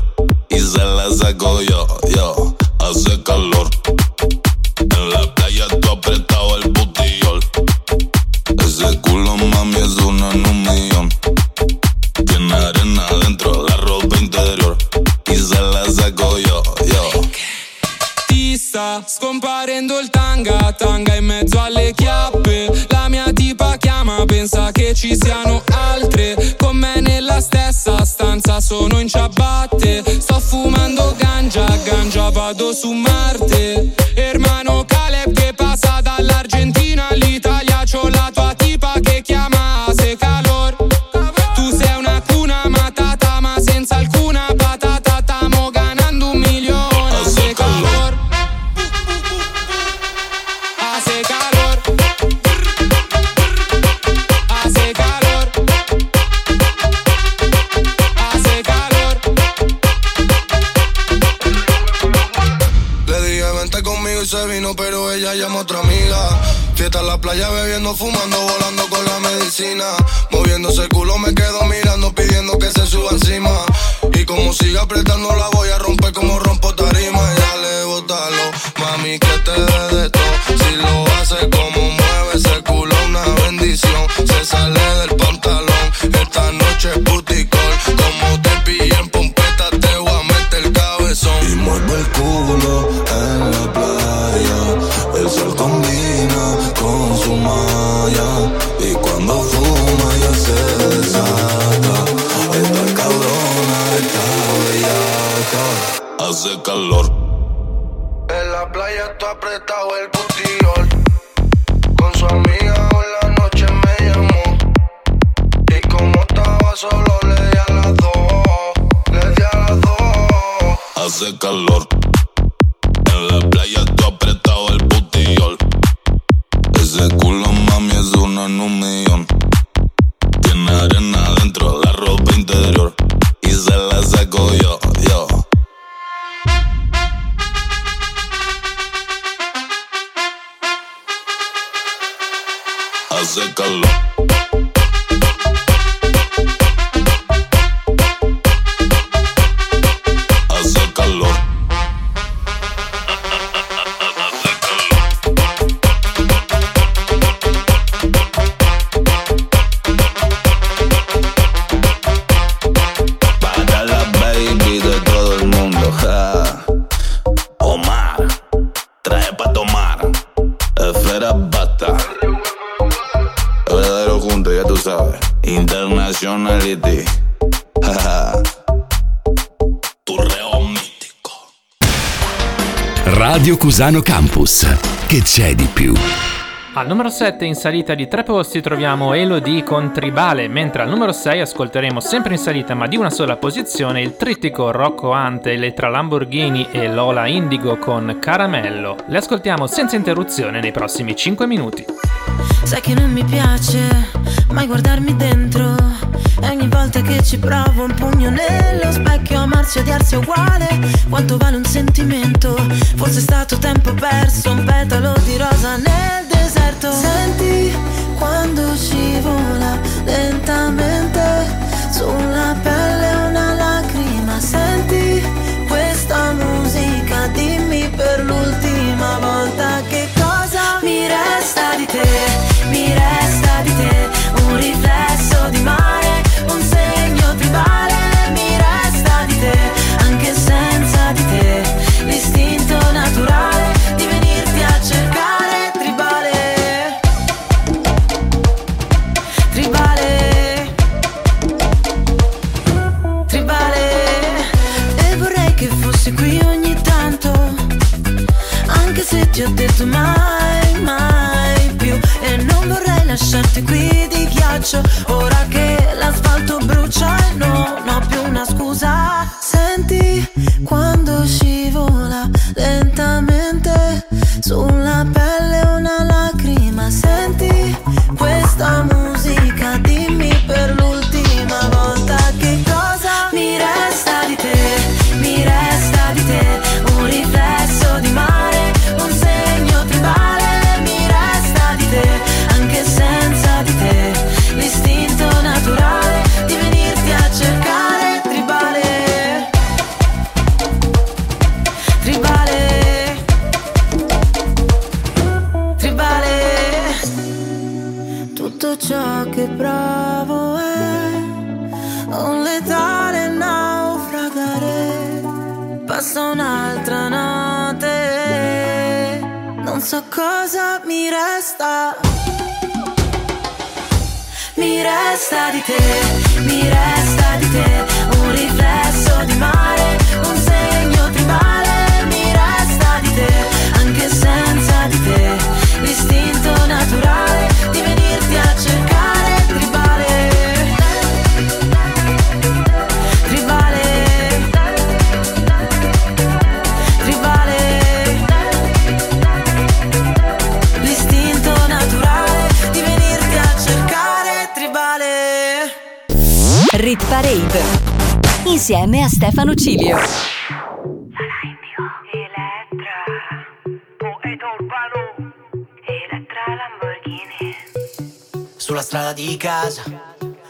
Scomparendo il tanga, tanga in mezzo alle chiappe. La mia tipa chiama, pensa che ci siano altre. Con me nella stessa stanza sono in ciabatte. Sto fumando ganja, ganja vado su Marte. Cusano Campus. Che c'è di più? Al numero 7 in salita di tre posti troviamo Elodie con Tribale, mentre al numero 6 ascolteremo sempre in salita ma di una sola posizione il trittico Rocco Ante, Elettra Lamborghini e Lola Indigo con Caramello. Le ascoltiamo senza interruzione nei prossimi 5 minuti. Sai che non mi piace mai guardarmi dentro Ogni volta che ci provo un pugno nello specchio Amarsi e odiarsi è uguale. Quanto vale un sentimento? Forse è stato tempo perso Un petalo di rosa nel deserto. Senti quando scivola lentamente Sulla pelle una lacrima. Senti questa musica Dimmi per l'ultima volta che cosa mi resta di te mi resta di te un riflesso di mare, anche senza di te, l'istinto naturale di venirti a cercare, tribale, tribale, e vorrei che fossi qui ogni tanto, anche se ti ho detto mai, mai più. E non vorrei lasciarti qui di ghiaccio Ora brucia, non ho più una scusa. Non so cosa mi resta. Mi resta di te, mi resta di te, un riflesso di mare, un segno tribale, mi resta di te, anche senza di te, l'istinto insieme a Stefano Cilio. Sulla strada di casa,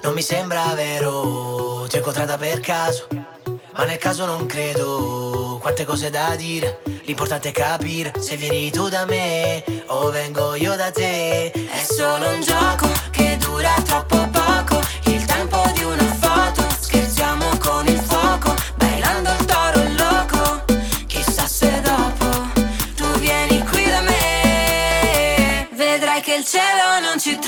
non mi sembra vero, ti ho incontrata per caso, ma nel caso non credo, quante cose da dire, l'importante è capire se vieni tu da me o vengo io da te, è solo un gioco che dura troppo poco. cielo non ci trovo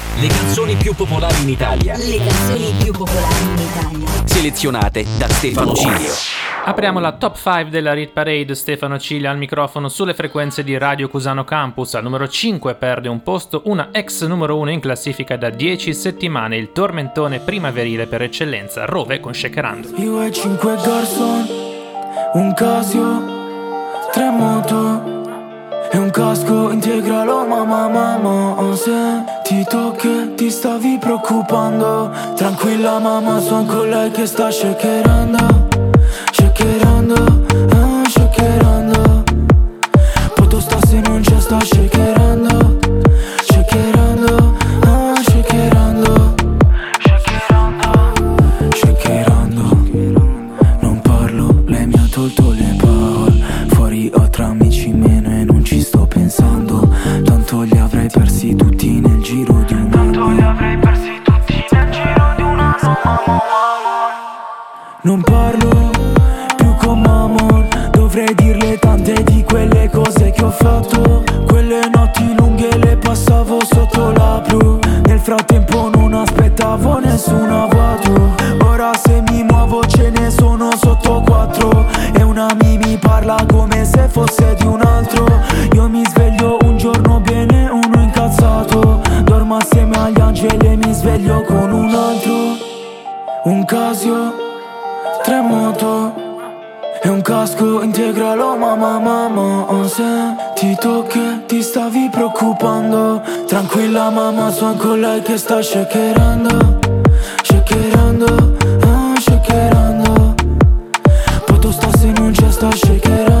le canzoni più popolari in Italia. Le canzoni più popolari in Italia. Selezionate da Stefano Cilio. Apriamo la top 5 della Rit Parade, Stefano Ciglia al microfono sulle frequenze di Radio Cusano Campus. Al numero 5 perde un posto una ex numero 1 in classifica da 10 settimane, il tormentone primaverile per eccellenza, Rove con Shakerando. Io e cinque garçon, un Casio, tre moto e un casco integralo mamma mamma oh, Se ti tocchi ti stavi preoccupando. Tranquilla mamma son con lei che sta shakerando Shakerando, ah, shakerando. Poto sta se non c'è sta shakerando Non parlo più con Mamon Dovrei dirle tante di quelle cose che ho fatto. Quelle notti lunghe le passavo sotto la blu. Nel frattempo non aspettavo nessun avvato Ora se mi muovo ce ne sono sotto quattro. E una mi mi parla come se fosse di un altro. Io mi sveglio un giorno bene, uno incazzato. Dormo assieme agli angeli e mi sveglio con un altro. Un Casio, tre moto e un casco integralo mamma mamma Se ti tocchi ti stavi preoccupando. Tranquilla mamma son con lei che sta shakerando Shakerando, ah, shakerando. Poto sta se non c'è sta Shakerando,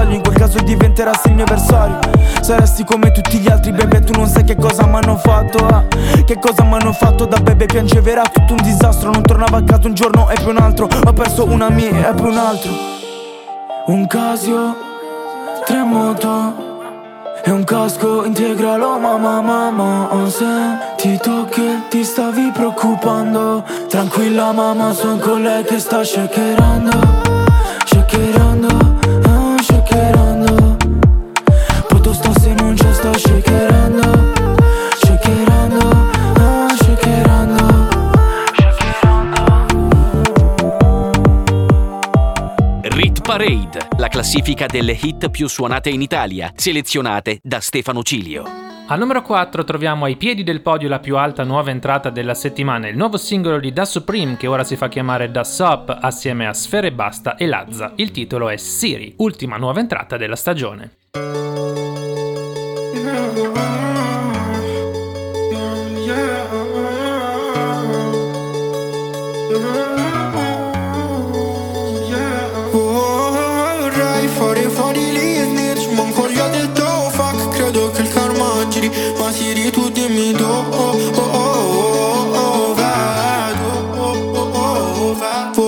In quel caso diventerassi il mio avversario. Saresti come tutti gli altri bebe Tu non sai che cosa m'hanno fatto eh. Che cosa m'hanno fatto da bebe Piangeva era tutto un disastro. Non tornavo a casa un giorno e poi un altro. Ho perso una mia e poi un altro. Un Casio, tre moto e un casco integralo mamma mamma Se ti tocchi ti stavi preoccupando. Tranquilla mamma son con lei che sta Shakerando, Parade, la classifica delle hit più suonate in Italia, selezionate da Stefano Cilio. Al numero 4 troviamo ai piedi del podio la più alta nuova entrata della settimana, il nuovo singolo di Da Supreme che ora si fa chiamare Da Sop assieme a Sfere Basta e Lazza. Il titolo è Siri, ultima nuova entrata della stagione. Dimmi dove oh, oh, oh, oh, vedo oh, oh, oh, vedo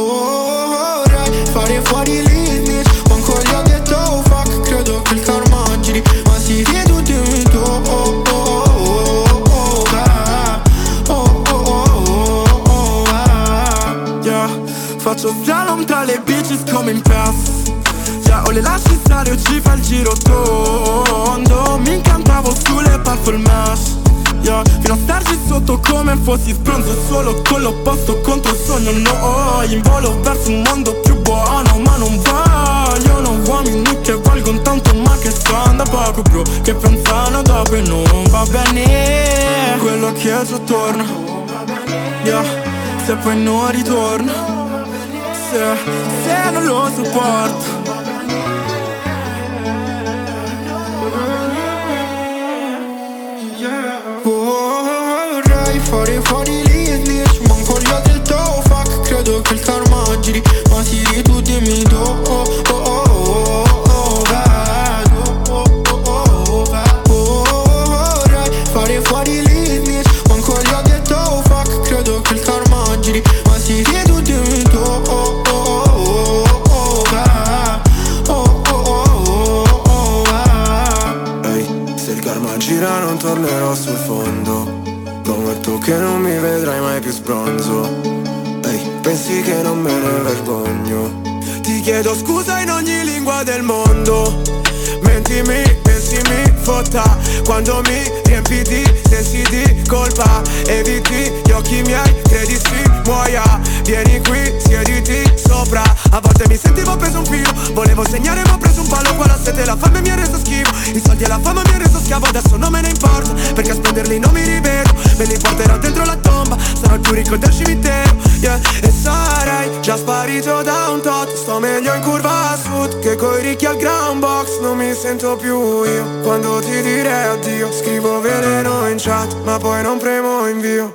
Vorrei fare fuori gli snitch Ma ancora del tuo fuck Credo che il karma giri Ma Siri tu dimmi dove oh, oh, oh, oh, vedo oh, oh, oh, oh, oh, vedo Faccio slalom tra le bitches come in pass Yeah, le lasci stare o ci fa il giro tondo Mi incantavo sulle puffle mesh Yeah, fino a starci sotto come fossi spronzo Solo con l'opposto contro il sogno No, in volo verso un mondo più buono Ma non vogliono uomini che valgono tanto Ma che stanno da poco bro Che pensano dopo e non va bene. Quello che è già torna. Yeah, se poi non ritorna. Se, se non lo sopporto che il karma giri Ma si tu dimmi do oh oh oh oh oh Vedo oh oh oh oh oh fare fuori l'inglese Manco gli ho detto oh fuck Credo che il karma giri Ma tiri tu dimmi do oh oh oh oh oh Oh oh oh oh oh oh va Ehi, se il karma gira non tornerò sul fondo Prometto che non mi vedrai mai più sbronzo pensi che non me ne vergogno. Ti chiedo scusa in ogni lingua del mondo. Mentimi e si mi fotta. Quando mi riempi di sensi di colpa Eviti gli occhi miei, credi si muoia Vieni qui, siediti sopra. A volte mi sentivo preso un filo. Volevo segnare ma ho preso un palo. Qua la sete la fame mi ha reso schifo. I soldi e la fama mi ha reso schiavo. Adesso non me ne importa Perché a spenderli non mi rivedo. Me li porterò dentro la tomba. Sarò il più ricco del cimitero yeah. E sarei già sparito da un tot. Sto meglio in curva a sud Che coi ricchi al ground box. Non mi sento più io. Quando ti direi addio Scrivo veleno in chat Ma poi non premo invio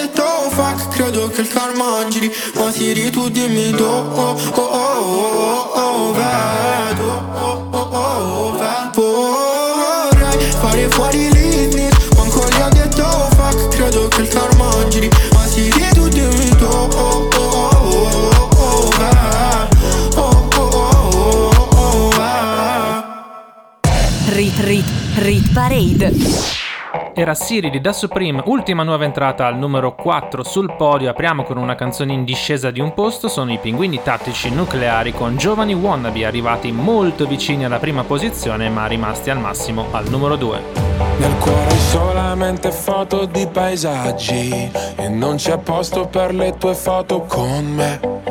fuck Credo che il karma giri Ma Siri tu dimmi do oh, oh, oh, oh, oh, vedo oh, oh, oh, oh, Vorrei fare fuori gli snitch Manco gli detto fuck Credo che il karma giri Ma Siri tu dimmi do oh, oh, oh, oh, oh, oh, oh, oh, oh, oh, Rit Rit Rit Parade. Era Siri di Da Supreme, ultima nuova entrata al numero 4 sul podio. Apriamo con una canzone in discesa di un posto. Sono i pinguini tattici nucleari con giovani wannabe arrivati molto vicini alla prima posizione, ma rimasti al massimo al numero 2. Nel cuore solamente foto di paesaggi E non c'è posto per le tue foto con me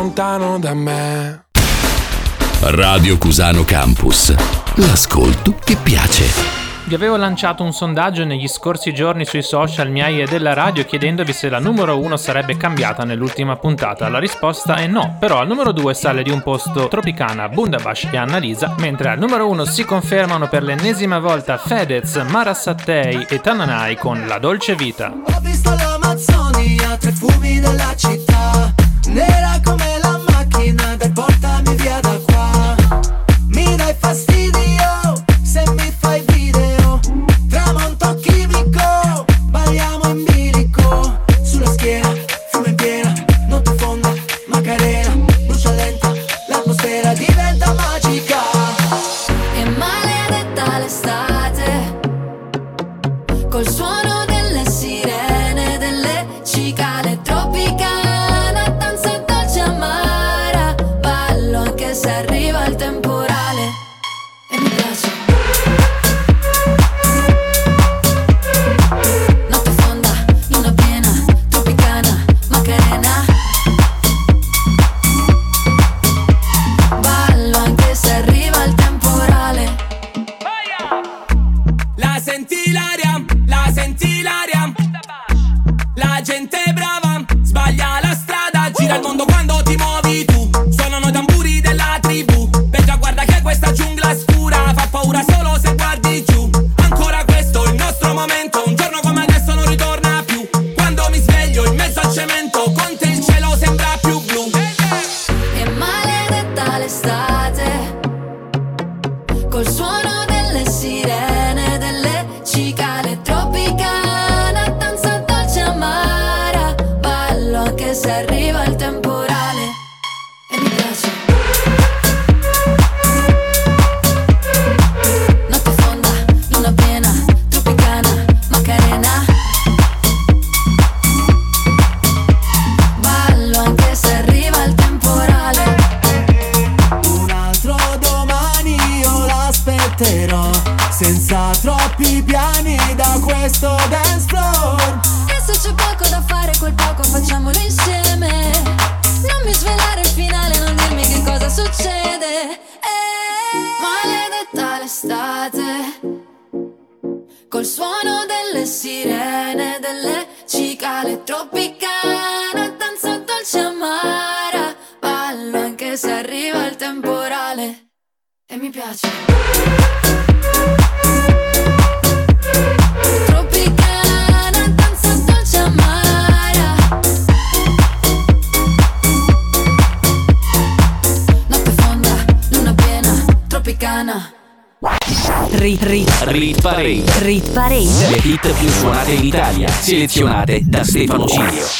lontano da me. Radio Cusano Campus. L'ascolto che piace. Vi avevo lanciato un sondaggio negli scorsi giorni sui social miei e della radio chiedendovi se la numero 1 sarebbe cambiata nell'ultima puntata. La risposta è no, però al numero 2 sale di un posto Tropicana, Bundabash e Annalisa, mentre al numero 1 si confermano per l'ennesima volta Fedez, Mara Sattei e Tananai con La Dolce Vita. Ho visto la Mazzonia, tre fumi della città Nera come la macchina del portami via da qua. selezionate da Stefano Cilio.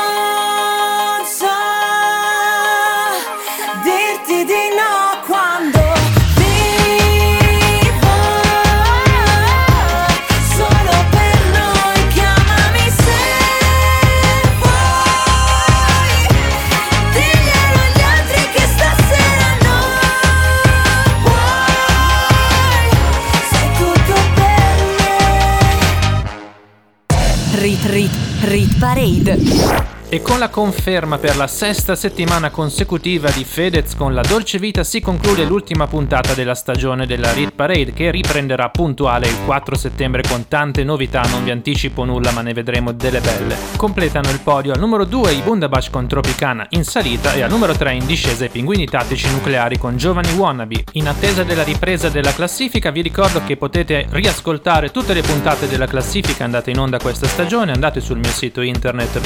Parade. E con la conferma per la sesta settimana consecutiva di Fedez con la dolce vita si conclude l'ultima puntata della stagione della Rit Parade che riprenderà puntuale il 4 settembre con tante novità, non vi anticipo nulla ma ne vedremo delle belle. Completano il podio al numero 2 i Bundabash con Tropicana in salita e al numero 3 in discesa i Pinguini Tattici Nucleari con Giovani Wannabe. In attesa della ripresa della classifica vi ricordo che potete riascoltare tutte le puntate della classifica andate in onda questa stagione, andate sul mio sito internet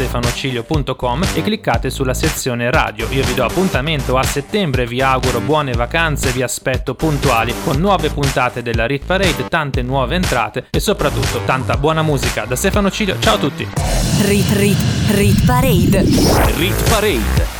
www.stefanocilio.com e cliccate sulla sezione radio. Io vi do appuntamento a settembre, vi auguro buone vacanze, vi aspetto puntuali con nuove puntate della Rit Parade, tante nuove entrate e soprattutto tanta buona musica. Da Stefano Cilio, ciao a tutti! Rit Rit Rit Parade. Rit Parade.